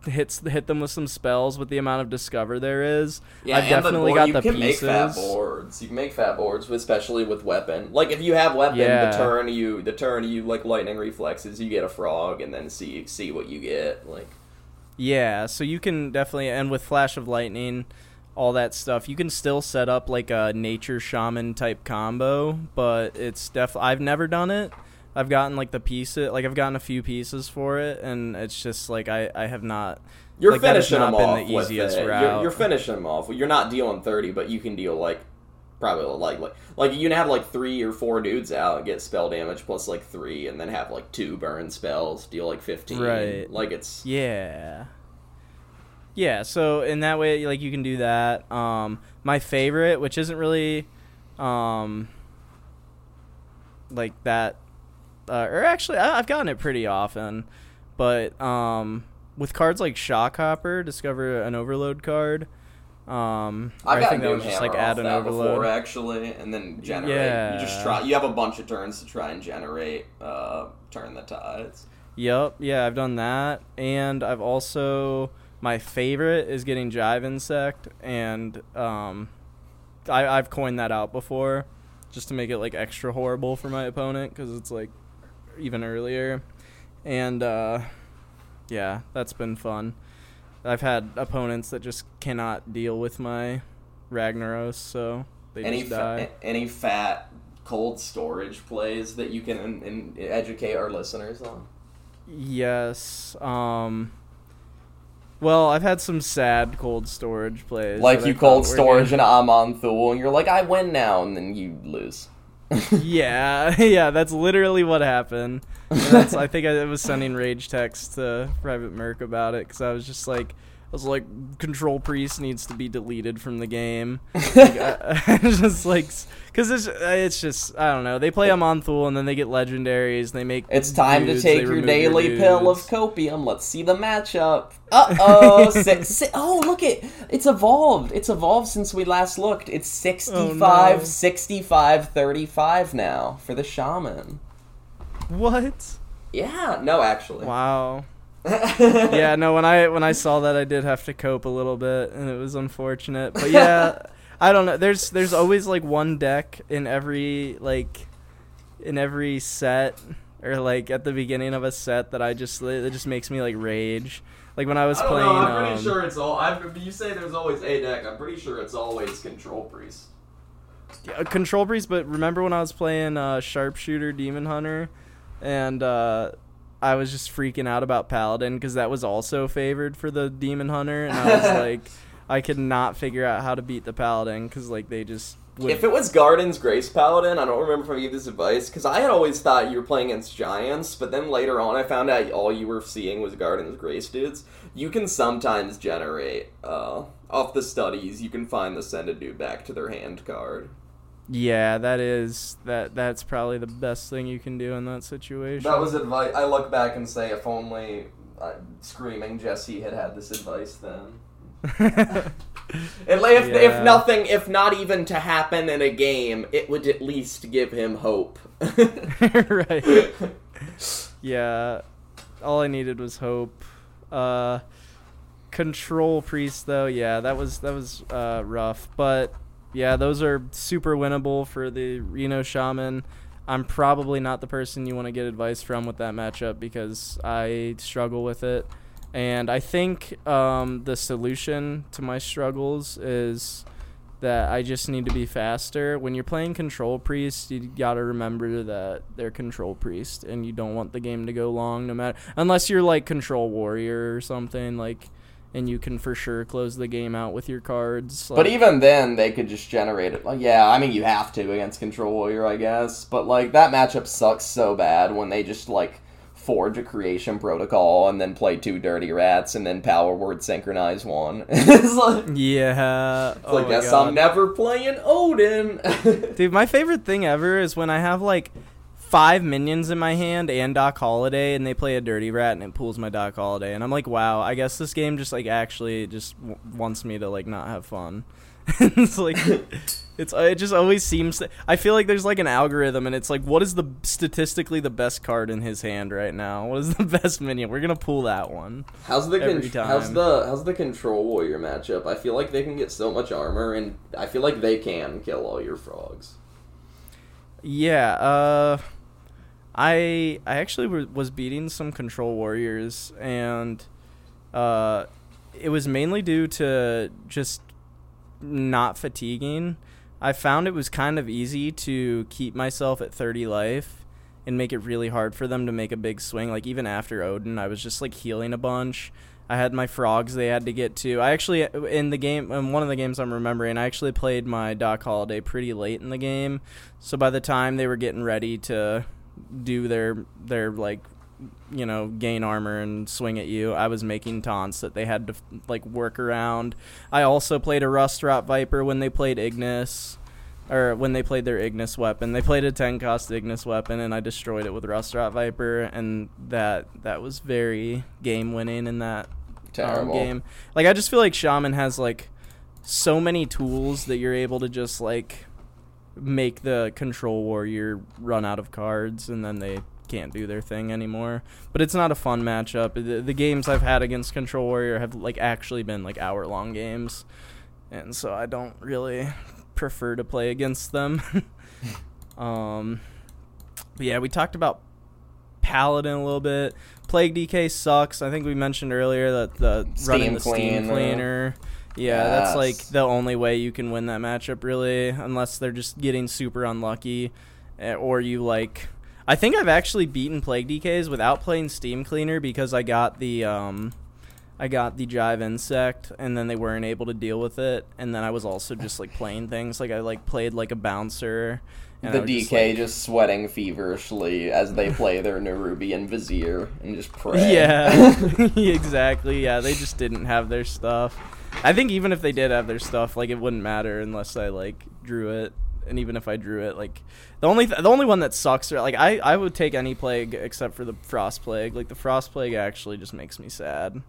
hits hit them with some spells with the amount of discover there is. yeah, I've definitely board- got you the can make fat boards. You can make fat boards, especially with weapon. Like if you have weapon, Yeah. the turn you the turn you like lightning reflexes, you get a frog, and then see see what you get. Like Yeah, so you can definitely and with flash of lightning, all that stuff, you can still set up like a nature shaman type combo, but it's def I've never done it. I've gotten like the piece like I've gotten a few pieces for it and it's just like I I have not you're Like, finishing not them been off the easiest it. You're, route. you're finishing them off. You're not dealing thirty, but you can deal like probably like like like you can have like three or four dudes out and get spell damage plus like three, and then have like two burn spells, deal like fifteen. Right. Like it's Yeah. Yeah, so in that way like you can do that. Um my favorite, which isn't really um like that uh, or actually I, I've gotten it pretty often, but um with cards like Shockhopper, discover an overload card. Um I've I think that was just like add an overload. before actually, and then generate. You just try. You have a bunch of turns to try and generate. Uh, turn the tides. Yep, yeah, I've done that, and I've also my favorite is getting Jive Insect, and um, I I've coined that out before, just to make it like extra horrible for my opponent because it's like even earlier, and uh, yeah, that's been fun. I've had opponents that just cannot deal with my Ragnaros, so they any just fa- die. any fat cold storage plays that you can in, in, educate our listeners on? Yes. Um. Well, I've had some sad cold storage plays. Like you cold storage good. an Amon Thul, and you're like, I win now, and then you lose. Yeah, yeah, that's literally what happened. I think I was sending rage text to PrivateMerc about it because I was just like, was like, Control Priest needs to be deleted from the game. Like, I, I just like, because it's it's just I don't know. They play a Amonthul and then they get legendaries. They make It's time dudes, to take your daily pill of copium. Let's see the matchup. Uh oh. si- si- oh, look it. It's evolved. It's evolved since we last looked. It's 65, Oh, no. 65, 35 now for the shaman. What? Yeah, no, actually. Wow. Yeah, no. When I when I saw that, I did have to cope a little bit, and it was unfortunate. But yeah, I don't know. There's there's always like one deck in every like in every set or like at the beginning of a set that I just it just makes me like rage. Like when I was playing. Know, I'm pretty um, sure it's all. I'm, you say there's always a deck. I'm pretty sure it's always control priest. Yeah, control priest but remember when i was playing uh, sharpshooter demon hunter and uh, i was just freaking out about paladin because that was also favored for the demon hunter and i was like i could not figure out how to beat the paladin because like they just would If it was Garden's Grace Paladin, I don't remember if I gave this advice because I had always thought you were playing against giants, but then later on I found out all you were seeing was Garden's Grace dudes. You can sometimes generate uh, off the studies. You can find the send a dude back to their hand card. Yeah that is that that's probably the best thing you can do in that situation That was advice. I look back and say, if only uh, screaming Jesse had had this advice then. If, if, Yeah. if nothing, if not even to happen in a game, it would at least give him hope. right yeah all i needed was hope uh control priest though yeah that was that was uh rough but yeah those are super winnable for the reno shaman i'm probably not the person you want to get advice from with that matchup because i struggle with it and i think um the solution to my struggles is that I just need to be faster. When you're playing control priest, you gotta remember that they're control priest, and you don't want the game to go long, no matter unless you're like control warrior or something like, and you can for sure close the game out with your cards. But even then, they could just generate it. Like, yeah, I mean, you have to against Control Warrior, I guess. But like that matchup sucks so bad when they just like forge a creation protocol and then play two dirty rats and then power word synchronize one. it's like, yeah, it's oh like my guess. I'm never playing Odyn. Dude, my favorite thing ever is when I have like five minions in my hand and Doc Holiday, and they play a dirty rat, and it pulls my Doc Holiday, and I'm like, wow, I guess this game just like actually just w- wants me to like not have fun. it's like it's it just always seems. To, I feel like there's like an algorithm, and it's like, what is the statistically the best card in his hand right now? What is the best minion? We're gonna pull that one. How's the Every con- how's the how's the Control Warrior matchup? I feel like they can get so much armor, and I feel like they can kill all your frogs. Yeah, uh I I actually w- was beating some control warriors and uh it was mainly due to just not fatiguing. I found it was kind of easy to keep myself at 30 life and make it really hard for them to make a big swing. Like even after Odyn, I was just like healing a bunch. I had my frogs they had to get to. I actually in the game in one of the games I'm remembering, I actually played my Doc Holiday pretty late in the game. So by the time they were getting ready to do their their like you know gain armor and swing at you, I was making taunts that they had to like work around. I also played a Rustrot Viper when they played Ignis or when they played their Ignis weapon. They played a 10 cost Ignis weapon and I destroyed it with Rustrot Viper and that that was very game winning in that um, game. Like I just feel like Shaman has like so many tools that you're able to just like make the control warrior run out of cards and then they can't do their thing anymore. But it's not a fun matchup. The, the games I've had against control warrior have like actually been like hour long games. And so I don't really prefer to play against them. um but yeah, we talked about Paladin a little bit. Plague DK sucks. I think we mentioned earlier that the Steam running the steam uh, cleaner Yeah, that's like the only way you can win that matchup, really, unless they're just getting super unlucky, eh, or you like. I think I've actually beaten Plague DKs without playing Steam Cleaner because I got the um, I got the Jive Insect, and then they weren't able to deal with it, and then I was also just like playing things like I like played like a bouncer. And the DK just, just, sweating feverishly as they play their Nerubian Vizier and just pray. Yeah, exactly. Yeah, they just didn't have their stuff. I think even if they did have their stuff, like it wouldn't matter unless I like drew it. And even if I drew it, like the only th- the only one that sucks, are, like I I would take any plague except for the frost plague. Like the frost plague actually just makes me sad.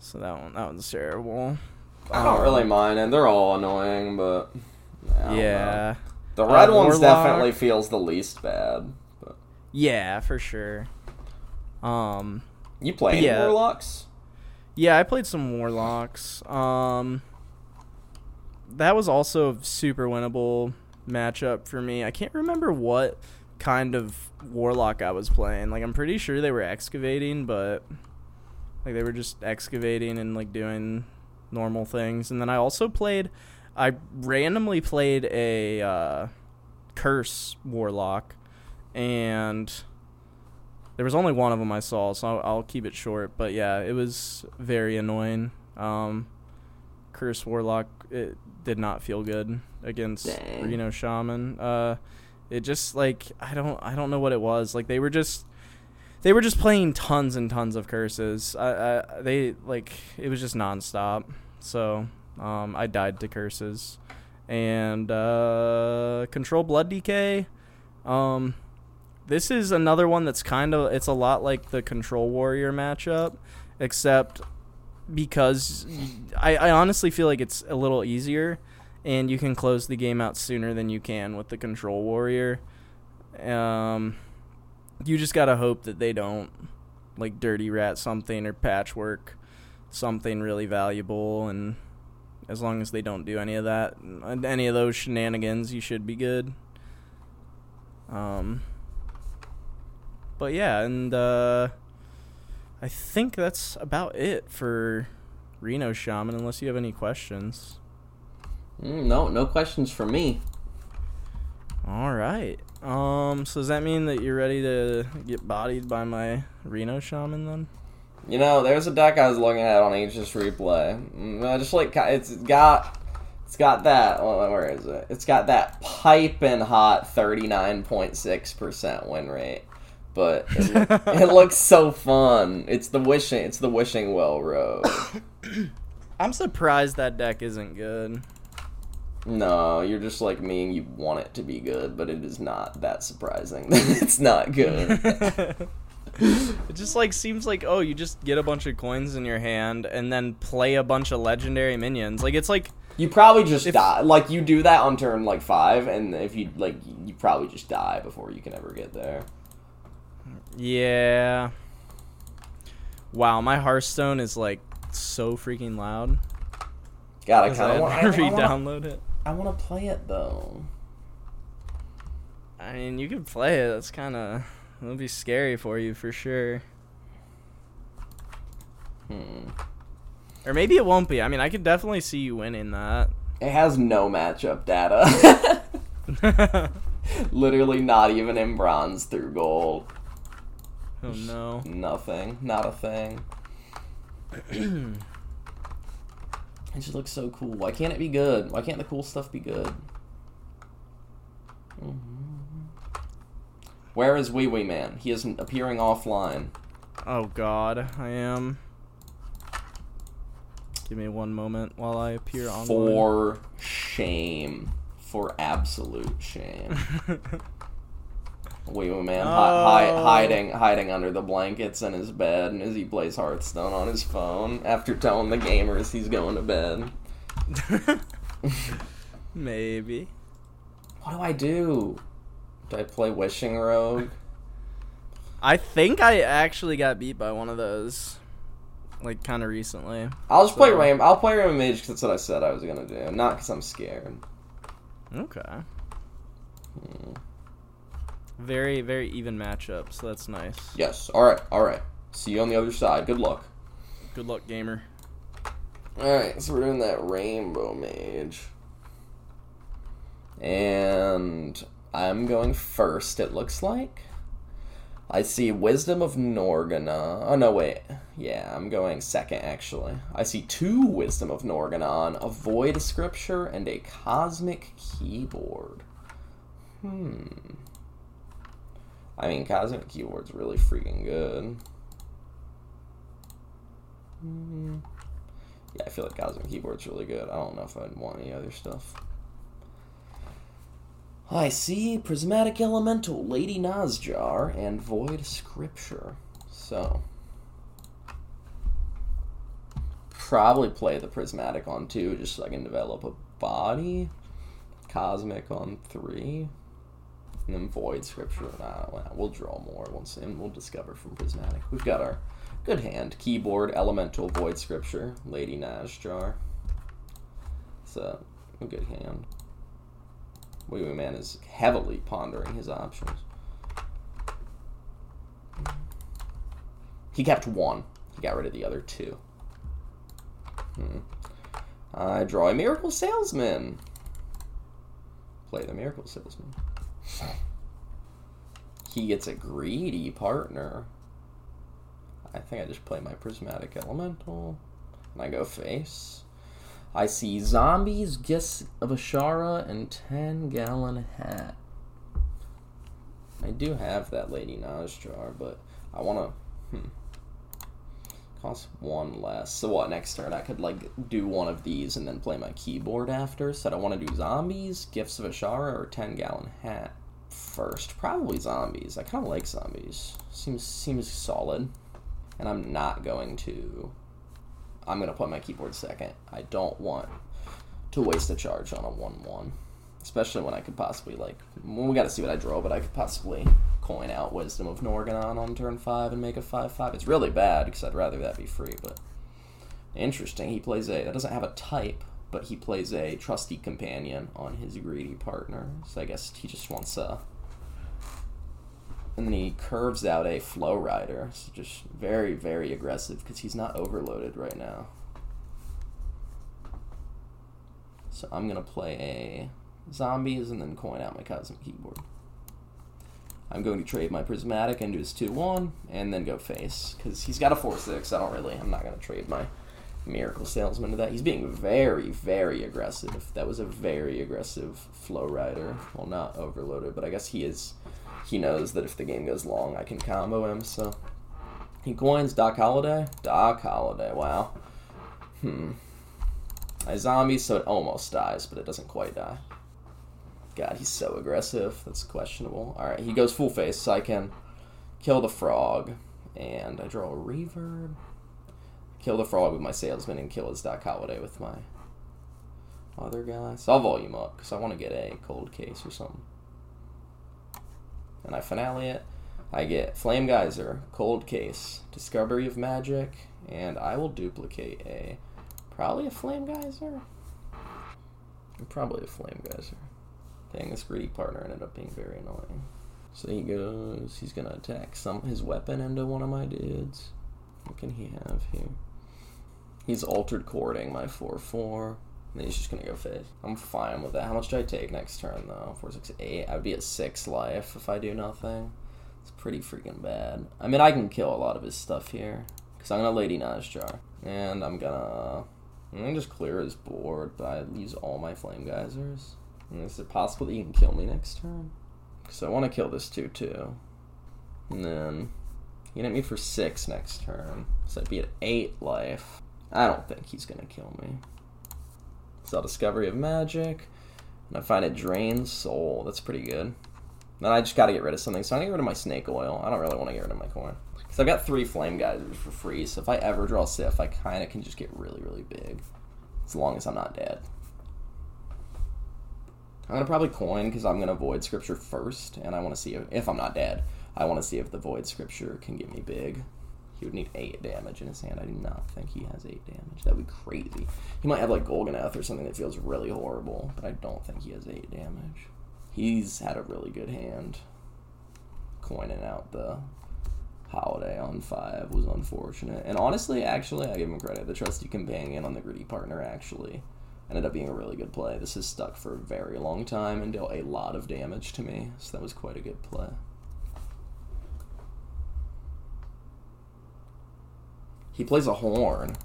So that one that one's terrible. I don't really mind it. They're all annoying, but know. Yeah, the Uh, red ones Warlock. definitely feels the least bad. But yeah, for sure. Um, you play Yeah. warlocks? Yeah, I played some warlocks. Um, that was also a super winnable matchup for me. I can't remember what kind of warlock I was playing. Like I'm pretty sure they were excavating, but like they were just excavating and like doing normal things. And then I also played I randomly played a uh, curse warlock and there was only one of them I saw, so I'll, I'll keep it short. But yeah, it was very annoying. Um, Curse Warlock, it did not feel good against Dang. Reno Shaman. Uh, it just like I don't I don't know what it was. Like they were just they were just playing tons and tons of curses. I, I they like it was just nonstop. So um, I died to curses and uh, control blood DK. Um, this is another one that's kind of it's a lot like the control warrior matchup, except because I honestly feel like it's a little easier, and you can close the game out sooner than you can with the control warrior. Um, you just gotta hope that they don't like dirty rat something or patchwork something really valuable and as long as they don't do any of that any of those shenanigans you should be good um but yeah and uh i think that's about it for reno shaman unless you have any questions Mm, no, no questions for me. all right um so does that mean that you're ready to get bodied by my reno shaman then You know, there's a deck I was looking at on HSReplay. Mm, I just like it's got, it's got that. Where is it? It's got that piping hot thirty nine point six percent win rate. But it, loo- it looks so fun. It's the wishing. It's the wishing well road. i'm surprised that deck isn't good No, you're just like me, and you want it to be good, but it is not that surprising. it's not good. it just like seems like oh you just get a bunch of coins in your hand and then play a bunch of legendary minions like it's like You probably just If- die. Like you do that on turn like five, and if you like, you probably just die before you can ever get there. Yeah wow my hearthstone is like so freaking loud God, I 'Cause kind of want. had I, to I wanna- re-download it I want to play it though. i mean you can play it that's kind of it'll be scary for you for sure Hmm. or maybe it won't be i mean i could definitely see you winning that It has no matchup data. Literally, not even in bronze through gold. Oh no Nothing. Not a thing. It just looks so cool. Why can't it be good? Why can't the cool stuff be good? Mhm. Where is Ouiouiman? He isn't appearing offline. oh god i am give me one moment while i appear online For shame. For absolute shame. Wee Man hi- hi- Oh. hiding hiding under the blankets in his bed and as he plays Hearthstone on his phone after telling the gamers he's going to bed. maybe What do I do? Do I play Wishing Rogue? I think I actually got beat by one of those, like kind of recently. I'll just play So- Ram. I'll play Rainbow Mage because that's what I said I was gonna do, not because I'm scared. Okay. Hmm. Very very even matchup, so that's nice. Yes. All right. All right. See you on the other side. Good luck. Good luck, gamer. Alright, so we're doing that Rainbow Mage. And I'm going first, it looks like. I see Wisdom of Norgannon. Oh, no, wait. Yeah, I'm going second, actually. I see two Wisdom of Norgannon, a Void Scripture, and a Cosmic Keyboard. Hmm. I mean, Cosmic Keyboard's really freaking good. Hmm. Yeah, I feel like Cosmic Keyboard's really good. I don't know if I'd want any other stuff. I see Prismatic Elemental, Lady Nazjar, and Void Scripture. So, probably play the Prismatic on two, just so I can develop a body. Cosmic on three, and then Void Scripture. Nah, we'll draw more once, and we'll discover from Prismatic. We've got our good hand: keyboard, Elemental, Void Scripture, Lady Nazjar. It's a, a good hand. Wee Man is heavily pondering his options. He kept one. He got rid of the other two. Hmm. I draw a Miracle Salesman. Play the Miracle Salesman. He gets a greedy partner. I think I just play my Prismatic Elemental. And I go face. I see zombies, gifts of Azshara, and 10 gallon hat. I do have that Lady Nazjar, but I want to. Hmm. Cost one less. So what, next turn I could, like, do one of these and then play my keyboard after? So I want to do zombies, gifts of Azshara, or 10 gallon hat first. Probably zombies. I kind of like zombies. Seems seems solid. And I'm not going to I'm going to play my keyboard second. I don't want to waste a charge on a 1-1. Especially when I could possibly, like, well, we got to see what I draw, but I could possibly coin out Wisdom of Norgannon on turn 5 and make a 5-5. It's really bad, because I'd rather that be free, but... Interesting, he plays a... That doesn't have a type, but he plays a Trusty Companion on his Greedy partner. So I guess he just wants a... And then he curves out a Flow Rider. So just very, very aggressive because he's not overloaded right now. So I'm to play a Zombies and then coin out my Cosmic Keyboard. I'm going to trade my Prismatic into his 2-1 and then go face because he's got a 4-6. I don't really, I'm not going to trade my Miracle Salesman to that. He's being very, very aggressive. That was a very aggressive Flow Rider. Well, not overloaded, but I guess he is he knows that if the game goes long, I can combo him. So he coins Doc Holiday. Doc Holiday. Wow. Hmm. A zombie, so it almost dies, but it doesn't quite die. God, he's so aggressive. That's questionable. All right, he goes full face, so I can kill the frog, and I draw a reverb. Kill the frog with my salesman and kill his Doc Holiday with my other guy. So I'll volume up because I want to get a cold case or something and I finale it, I get Flame Geyser, Cold Case, Discovery of Magic, and I will duplicate a probably a Flame Geyser. Probably a Flame Geyser. Dang, this greedy partner ended up being very annoying. So he goes, he's gonna attack some his weapon into one of my dudes. What can he have here? He's altered courting my 4 4. And he's just gonna go face. I'm fine with that. How much do I take next turn though? Four, six, eight. I would be at six life if I do nothing. It's pretty freaking bad. I mean, I can kill a lot of his stuff here because I'm gonna Lady Nazjar, and I'm gonna I'm gonna just clear his board, but I use all my flame geysers. And is it possible that you can kill me next turn? Because I want to kill this too too. And then he hit me for six next turn, so I'd be at eight life. I don't think he's gonna kill me. Saw Discovery of Magic. And I find it drains soul. That's pretty good. Then I just got to get rid of something. So I'm going to get rid of my snake oil. I don't really want to get rid of my coin. Because I've got three flame geysers for free. So if I ever draw a Sif, I kind of can just get really, really big. As long as I'm not dead. I'm to probably coin because I'm to void scripture first. And I want to see if, if I'm not dead. I want to see if the void scripture can get me big. He would need 8 damage in his hand. I do not think he has 8 damage. That would be crazy. He might have like Golganneth or something that feels really horrible, but I don't think he has 8 damage. He's had a really good hand coining out the Holiday on five was unfortunate. And honestly, actually, I give him credit. The trusty companion on the gritty partner actually ended up being a really good play. This has stuck for a very long time and dealt a lot of damage to me, so that was quite a good play. He plays a horn.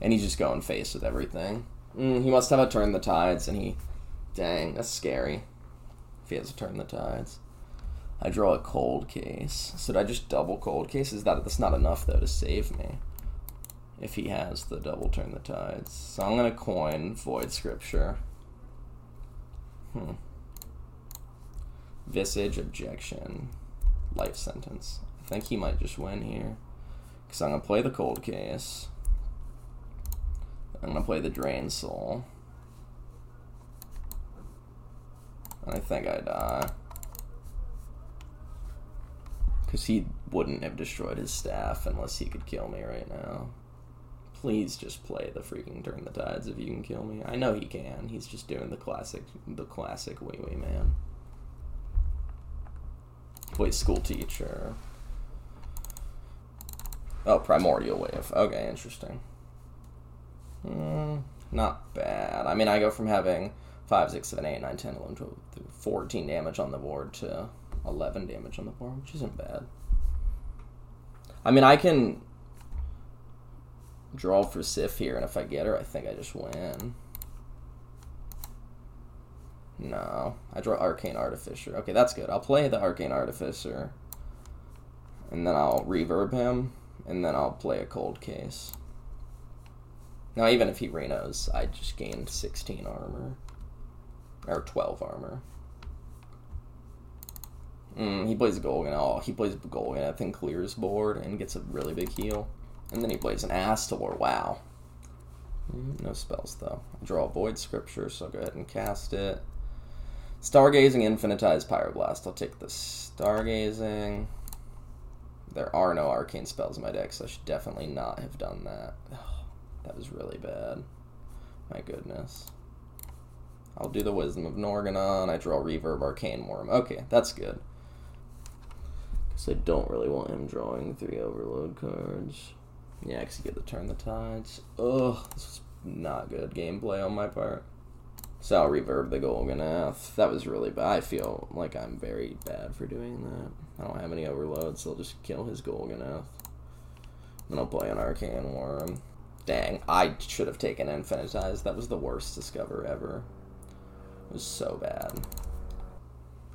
And he's just going face with everything. Mm, he must have a turn the tides, and he. Dang, that's scary. If he has a turn the tides. I draw a cold case. So did I just double cold case? Is that that's not enough though to save me? If he has the double turn the tides. So I'm gonna coin void scripture. Hmm. Visage objection. Life sentence. I think he might just win here. Because I'm gonna play the cold case. I'm gonna play the drain soul. And I think I die. Because he wouldn't have destroyed his staff unless he could kill me right now. Please just play the freaking turn the tides if you can kill me. I know he can. He's just doing the classic, the classic Ouiouiman. Play school teacher. Oh, primordial wave. Okay, interesting. Mm, not bad. I mean, I go from having 5, 6, 7, 8, 9, 10, 11, 12, 14 damage on the board to 11 damage on the board, which isn't bad. I mean, I can draw for Sif here, and if I get her, I think I just win. No, I draw Arcane Artificer. Okay, that's good. I'll play the Arcane Artificer, and then I'll reverb him, and then I'll play a Cold Case. Now, even if he Renos, I just gained 16 armor. Or 12 armor. Mm, he plays Golgan. Oh, he plays Golgan. I think clears board and gets a really big heal. And then he plays an Astalor. Wow. Mm, no spells, though. I draw a Void Scripture, so go ahead and cast it. Stargazing, Infinitize, Pyroblast. I'll take the Stargazing. There are no arcane spells in my deck, so I should definitely not have done that. That was really bad. My goodness. I'll do the Wisdom of Norgannon. I draw Reverb Arcane Worm. Okay, that's good. Because I don't really want him drawing three Overload cards. Yeah, because you get to turn the tides. Ugh, this is not good gameplay on my part. So I'll reverb the Golganneth. That was really bad. I feel like I'm very bad for doing that. I don't have any overloads, so I'll just kill his Golganneth. Then I'll play an Arcane Worm. Dang, I should have taken Infinitize. That was the worst Discover ever. It was so bad.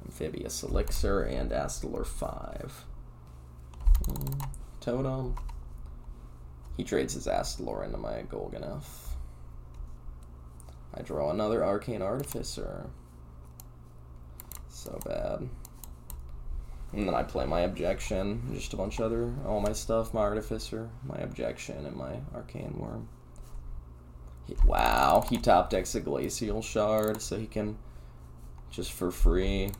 Amphibious Elixir and Astalor 5. Mm, Totem. He trades his Astalor into my Golganneth. I draw another Arcane Artificer. So bad. And then I play my Objection, just a bunch of other, all my stuff, my Artificer, my Objection, and my Arcane Worm. He, wow, he top decks a Glacial Shard, so he can, just for free,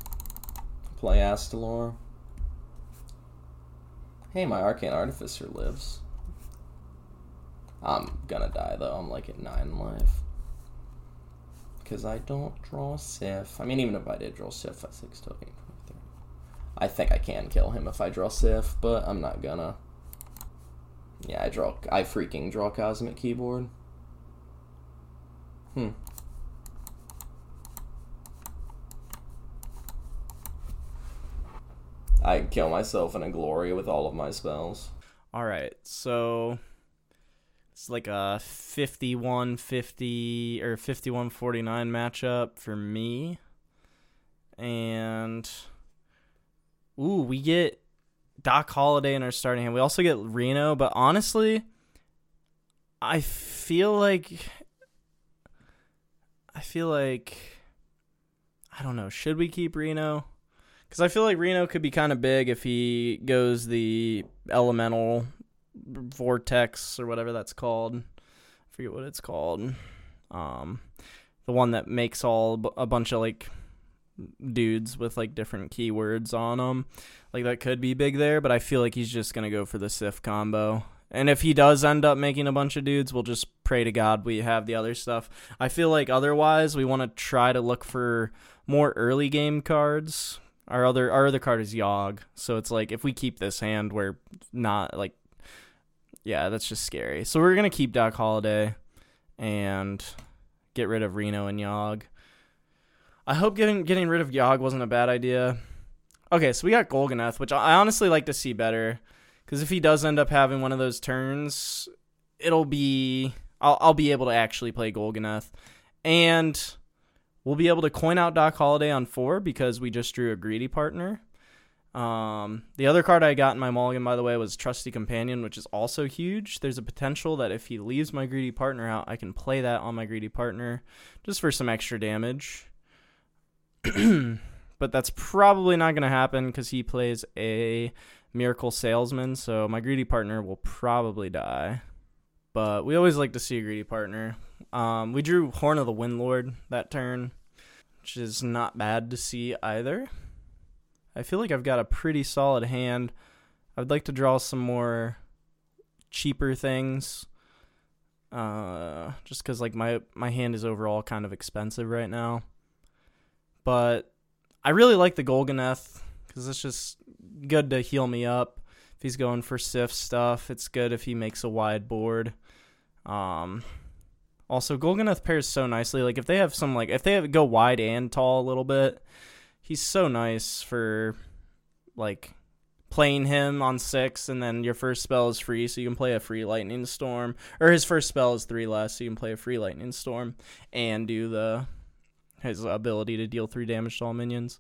play Astalor. Hey, my Arcane Artificer lives. I'm gonna die though, I'm like at 9 life. Because I don't draw Sif. I mean, even if I did draw Sif, I think still game 23. I think I can kill him if I draw Sif, but I'm not gonna. Yeah, I draw. I freaking draw Cosmic Keyboard. Hmm. I kill myself in a glory with all of my spells. All right, so it's like a 51 50 or 51 49 matchup for me. And ooh, we get Doc Holiday in our starting hand. We also get Reno, but honestly, I feel like I feel like I don't know. Should we keep Reno? Because I feel like Reno could be kind of big if he goes the elemental vortex or whatever that's called. I forget what it's called. Um, the one that makes all a bunch of like dudes with like different keywords on them. Like that could be big there, but I feel like he's just gonna go for the Sif combo. And if he does end up making a bunch of dudes, we'll just pray to God we have the other stuff. I feel like otherwise we want to try to look for more early game cards Our other our other card is Yogg, so it's like if we keep this hand, we're not like, yeah, that's just scary. So we're gonna keep Doc Holiday, and get rid of Reno and Yogg. I hope getting getting rid of Yogg wasn't a bad idea. Okay, so we got Golganneth, which I honestly like to see better, because if he does end up having one of those turns, it'll be I'll I'll be able to actually play Golganneth, and we'll be able to coin out Doc Holiday on four because we just drew a greedy partner. Um, the other card I got in my mulligan, by the way, was Trusty Companion, which is also huge. There's a potential that if he leaves my greedy partner out, I can play that on my greedy partner just for some extra damage. but that's probably not going to happen because he plays a Miracle Salesman, so my greedy partner will probably die. But we always like to see a greedy partner. Um, we drew Horn of the Windlord that turn, which is not bad to see either. I feel like I've got a pretty solid hand. I'd like to draw some more cheaper things. Uh, just because like my my hand is overall kind of expensive right now. But I really like the Golganneth because it's just good to heal me up. If he's going for Sif stuff, it's good if he makes a wide board. Um, also, Golganneth pairs so nicely. Like if they have some like if they have, go wide and tall a little bit, he's so nice for like playing him on six, and then your first spell is free, so you can play a free lightning storm. Or his first spell is three less, so you can play a free lightning storm and do the his ability to deal three damage to all minions.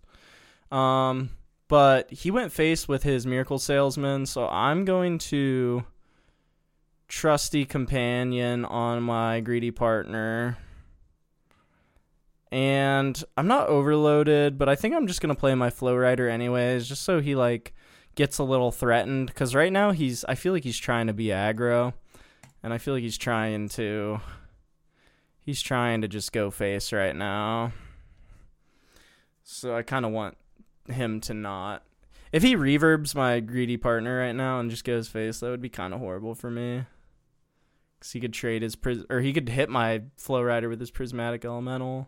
Um, but he went face with his miracle salesman, so I'm going to trusty companion on my greedy partner. And I'm not overloaded, but I think I'm just gonna play my flow rider anyways, just so he like gets a little threatened. Cause right now he's I feel like he's trying to be aggro. And I feel like he's trying to he's trying to just go face right now. So I kinda want him to not. If he reverbs my greedy partner right now and just goes face, that would be kind of horrible for me. Cause he could trade his pris- or he could hit my flow rider with his prismatic elemental.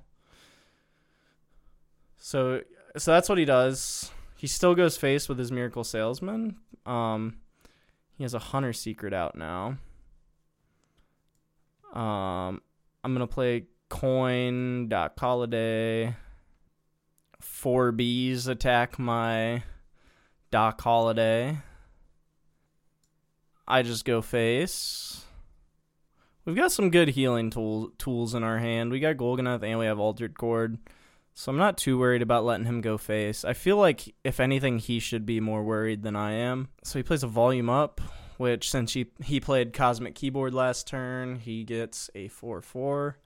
So so that's what he does. He still goes face with his miracle salesman. Um, he has a hunter secret out now. Um, I'm gonna play coin Doc Holiday. Four bees attack my Doc Holiday. I just go face. We've got some good healing tool, tools in our hand. We got Golganneth and we have Altered Chord. So I'm not too worried about letting him go face. I feel like, if anything, he should be more worried than I am. So he plays a volume up, which since he, he played Cosmic Keyboard last turn, he gets a 4 4.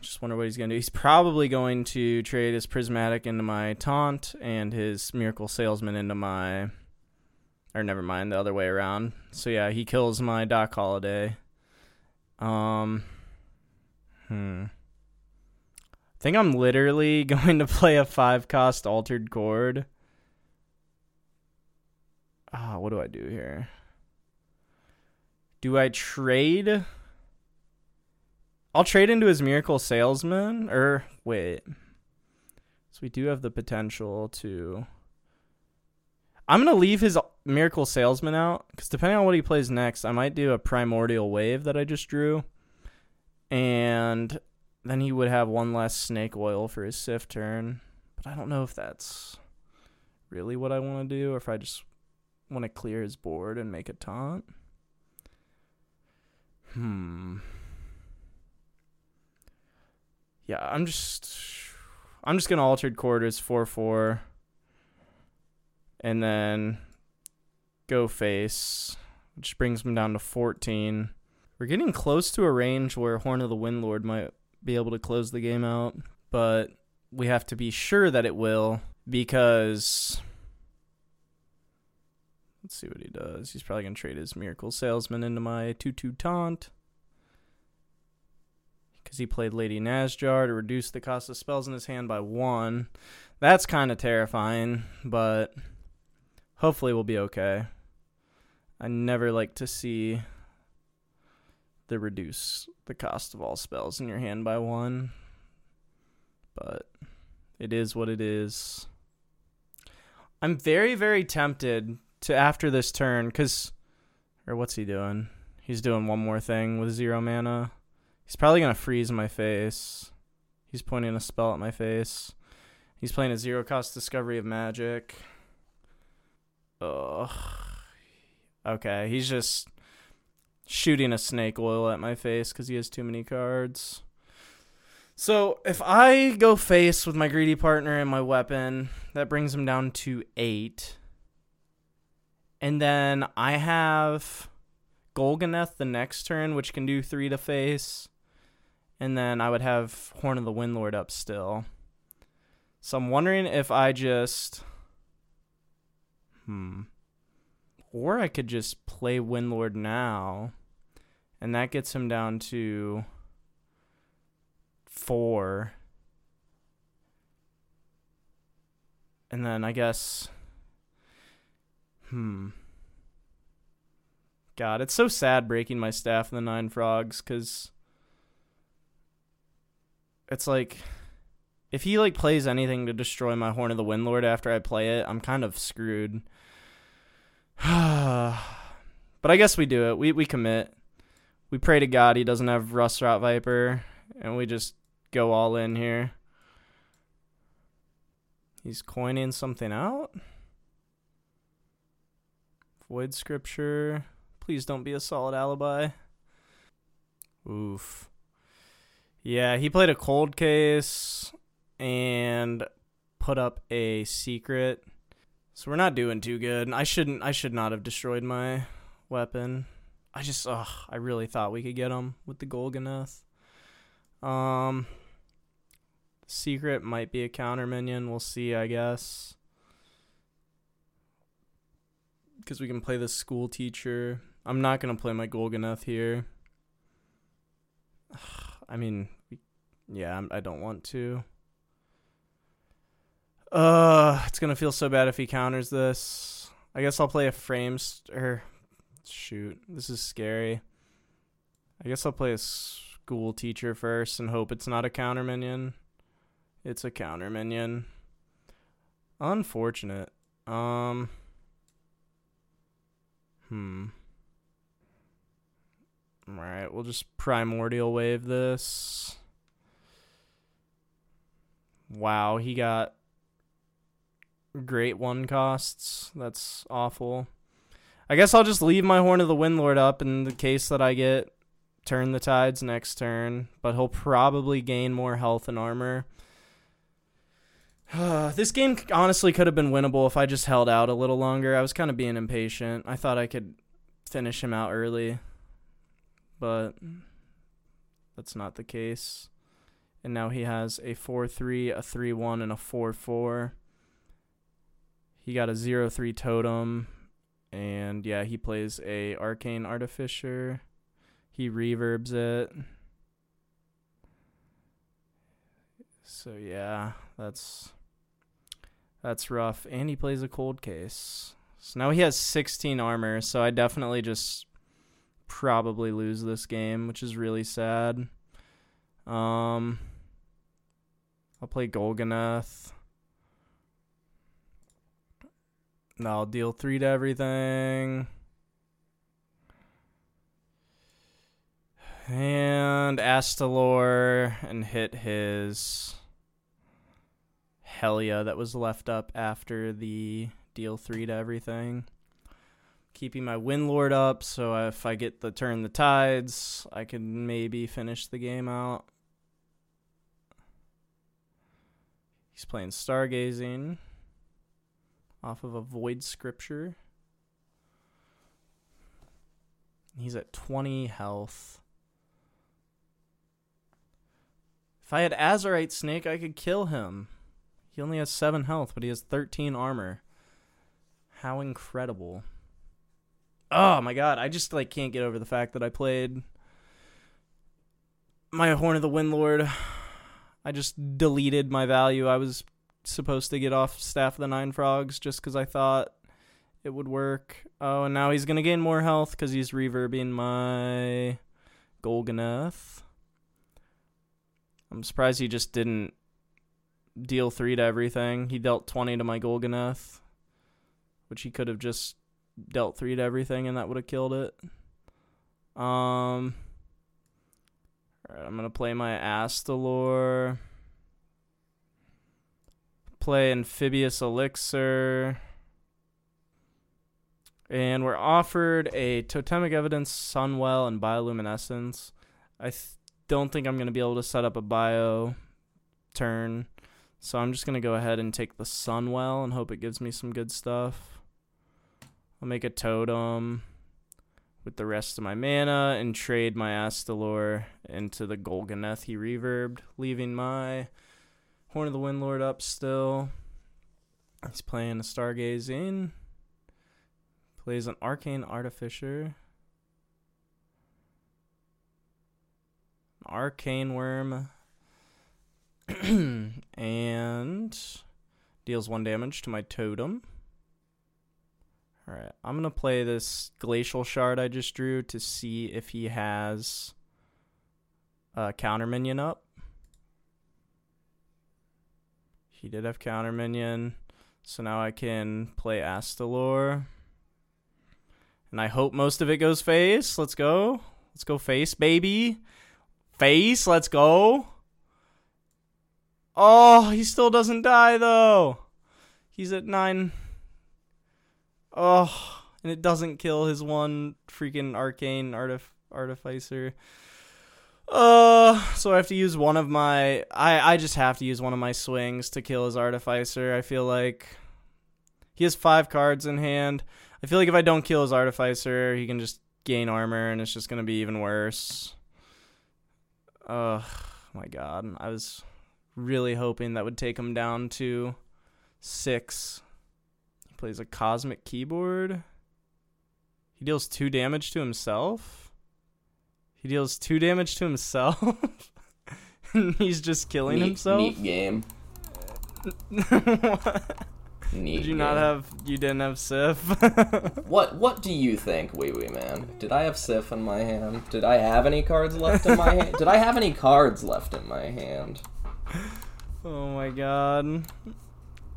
Just wonder what he's going to do. He's probably going to trade his Prismatic into my Taunt and his Miracle Salesman into my or never mind, the other way around. So yeah, he kills my Doc Holiday. Um, hmm. Think I'm literally going to play a five cost altered chord. Ah, what do I do here? Do I trade? I'll trade into his Miracle Salesman, or wait. So we do have the potential to. I'm gonna leave his Miracle Salesman out because depending on what he plays next, I might do a Primordial Wave that I just drew, and then he would have one less Snake Oil for his sift turn. But I don't know if that's really what I want to do, or if I just want to clear his board and make a taunt. Hmm. Yeah, I'm just I'm just gonna altered quarters four four and then go face, which brings him down to 14. We're getting close to a range where Horn of the Windlord might be able to close the game out, but we have to be sure that it will because let's see what he does. He's probably going to trade his Miracle Salesman into my 2 2 taunt because he played Lady Nazjar to reduce the cost of spells in his hand by one. That's kind of terrifying, but hopefully we'll be okay. I never like to see the reduce the cost of all spells in your hand by one. But It is what it is. I'm very, very tempted to after this turn, cause, or what's he doing? He's doing one more thing with zero mana. He's probably gonna freeze my face. He's pointing a spell at my face. He's playing a zero cost discovery of magic. Ugh. Okay, he's just shooting a snake oil at my face because he has too many cards. So if I go face with my greedy partner and my weapon, that brings him down to eight. And then I have Golganneth the next turn, which can do three to face. And then I would have Horn of the Windlord up still. So I'm wondering if I just. Hmm. Or I could just play Windlord now. And that gets him down to four. And then I guess. Hmm. God, it's so sad breaking my staff in the Nine Frogs because it's like if he like plays anything to destroy my Horn of the Windlord after I play it, I'm kind of screwed. but I guess we do it. We we commit. We pray to God he doesn't have Rustrot Viper, and we just go all in here. He's coining something out. Void Scripture. Please don't be a solid alibi. Oof. Yeah, he played a cold case and put up a secret. So we're not doing too good. I shouldn't I should not have destroyed my weapon. I just ugh, I really thought we could get him with the Golganneth. Um secret might be a counter minion. We'll see, I guess. Cuz we can play the school teacher. I'm not to play my Golganeth here. I mean, yeah, I don't want to. Uh, it's gonna feel so bad if he counters this. I guess I'll play a frame st- or shoot. This is scary. I guess I'll play a school teacher first and hope it's not a counter minion. It's a counter minion. Unfortunate. Um. Hmm. Alright, we'll just primordial wave this. Wow, he got great one costs. That's awful. I guess I'll just leave my Horn of the Windlord up in the case that I get Turn the Tides next turn, but he'll probably gain more health and armor. this game honestly could have been winnable if I just held out a little longer. I was kind of being impatient. I thought I could finish him out early, but that's not the case. And now he has a 4 3, a 3 1, and a 4 4. He got a zero three totem, and yeah, he plays a arcane artificer. He reverbs it. So yeah, that's that's rough. And he plays a cold case. So now he has 16 armor, so I definitely just probably lose this game, which is really sad. Um I'll play Golganneth. I'll deal three to everything. And Astalor and hit his Helia that was left up after the deal three to everything. Keeping my Windlord up, so if I get the turn the tides, I can maybe finish the game out. He's playing Stargazing off of a void scripture. He's at 20 health. If I had Azurite Snake, I could kill him. He only has 7 health, but he has 13 armor. How incredible. Oh my god, I just like can't get over the fact that I played my Horn of the Windlord. I just deleted my value I was supposed to get off Staff of the Nine Frogs just because I thought it would work. Oh, and now he's going to gain more health because he's reverbing my Golganneth. I'm surprised he just didn't deal three to everything. He dealt twenty to my Golganneth, which he could have just dealt three to everything, and that would have killed it. Um. Alright, I'm gonna play my Astalor. Play Amphibious Elixir. And we're offered a Totemic Evidence, Sunwell, and Bioluminescence. I th- don't think I'm going to be able to set up a bio turn. So I'm just going to go ahead and take the Sunwell and hope it gives me some good stuff. I'll make a totem with the rest of my mana and trade my Astalor into the Golganneth he reverbed, leaving my Horn of the Windlord up still. He's playing a Stargazing. Plays an Arcane Artificer. Arcane Wyrm. and deals one damage to my totem. Alright, I'm going to play this Glacial Shard I just drew to see if he has a counter minion up. He did have counter minion, so now I can play Astalor. And I hope most of it goes face. Let's go. Let's go face, baby. Face, let's go. Oh, he still doesn't die though. He's at nine. Oh, and it doesn't kill his one freaking arcane artif- artificer. Uh, so I have to use one of my. I I just have to use one of my swings to kill his artificer. I feel like he has five cards in hand. I feel like if I don't kill his artificer, he can just gain armor, and it's just gonna be even worse. Oh my god, I was really hoping that would take him down to six. He plays a cosmic keyboard. He deals two damage to himself. He deals two damage to himself. He's just killing neat, himself. Neat game. Neat game. Did you not have? You didn't have Sif. What What do you think, Ouiouiman? Did I have Sif in my hand? Did I have any cards left in my hand? Did I have any cards left in my hand? oh my god.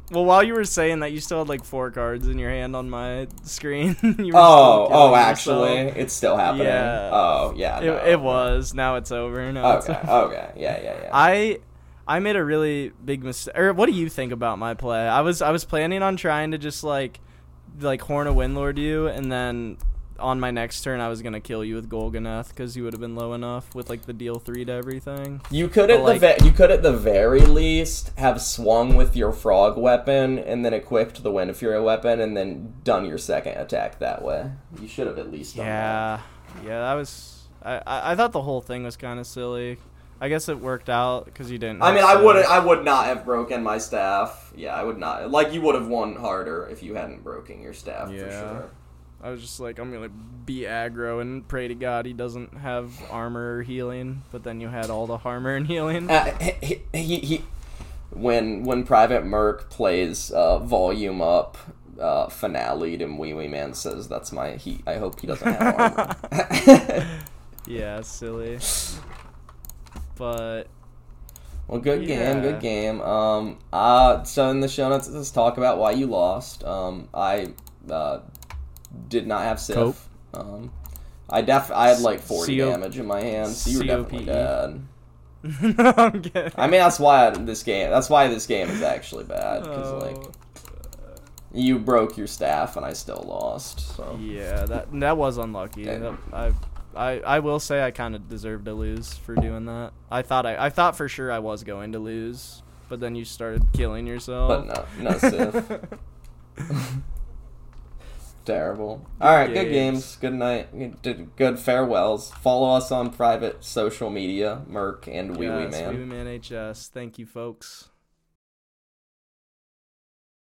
Well, while you were saying that, you still had like four cards in your hand on my screen. Oh, oh, actually, yourself. it's still happening. Yeah. Oh, yeah. It, no, it was. Now it's over. Now Okay. over. Okay. Yeah. Yeah. Yeah. I I made a really big mistake. Or what do you think about my play? I was I was planning on trying to just like like horn a windlord you, and then on my next turn I was gonna kill you with Golganneth because you would have been low enough with like the deal three to everything. You could at But, the ve- you could at the very least have swung with your frog weapon and then equipped the wind fury weapon and then done your second attack that way. You should have at least done that. Yeah, yeah, that was. I I, I thought the whole thing was kind of silly. I guess it worked out because you didn't. I mean, I would I would not have broken my staff. Yeah, I would not. Like you would have won harder if you hadn't broken your staff for Yeah. sure. I was just like, I'm gonna be aggro and pray to God he doesn't have armor or healing. But then you had all the armor and healing. Uh, he, he, he, when when PrivateMerc plays uh, volume up uh, finale and Ouiouiman says that's my he I hope he doesn't have armor. Yeah, silly. But well good game, good game. Um uh so in the show notes let's talk about why you lost. Um I uh did not have Sif. Um I def I had like 40 CO damage in my hand, so you were definitely dead. no, I'm kidding. I mean that's why I, this game that's why this game is actually bad cuz Oh, like you broke your staff and I still lost. So yeah, that that was unlucky. That- I, I I will say I kind of deserved to lose for doing that. I thought I I thought for sure I was going to lose, but then you started killing yourself. but no, no Sif. Terrible. All right, good games. games. Good night. Good- Good farewells. Follow us on private social media, Merc and Ouiouiman. Wee Wee Man HS. Thank you, folks.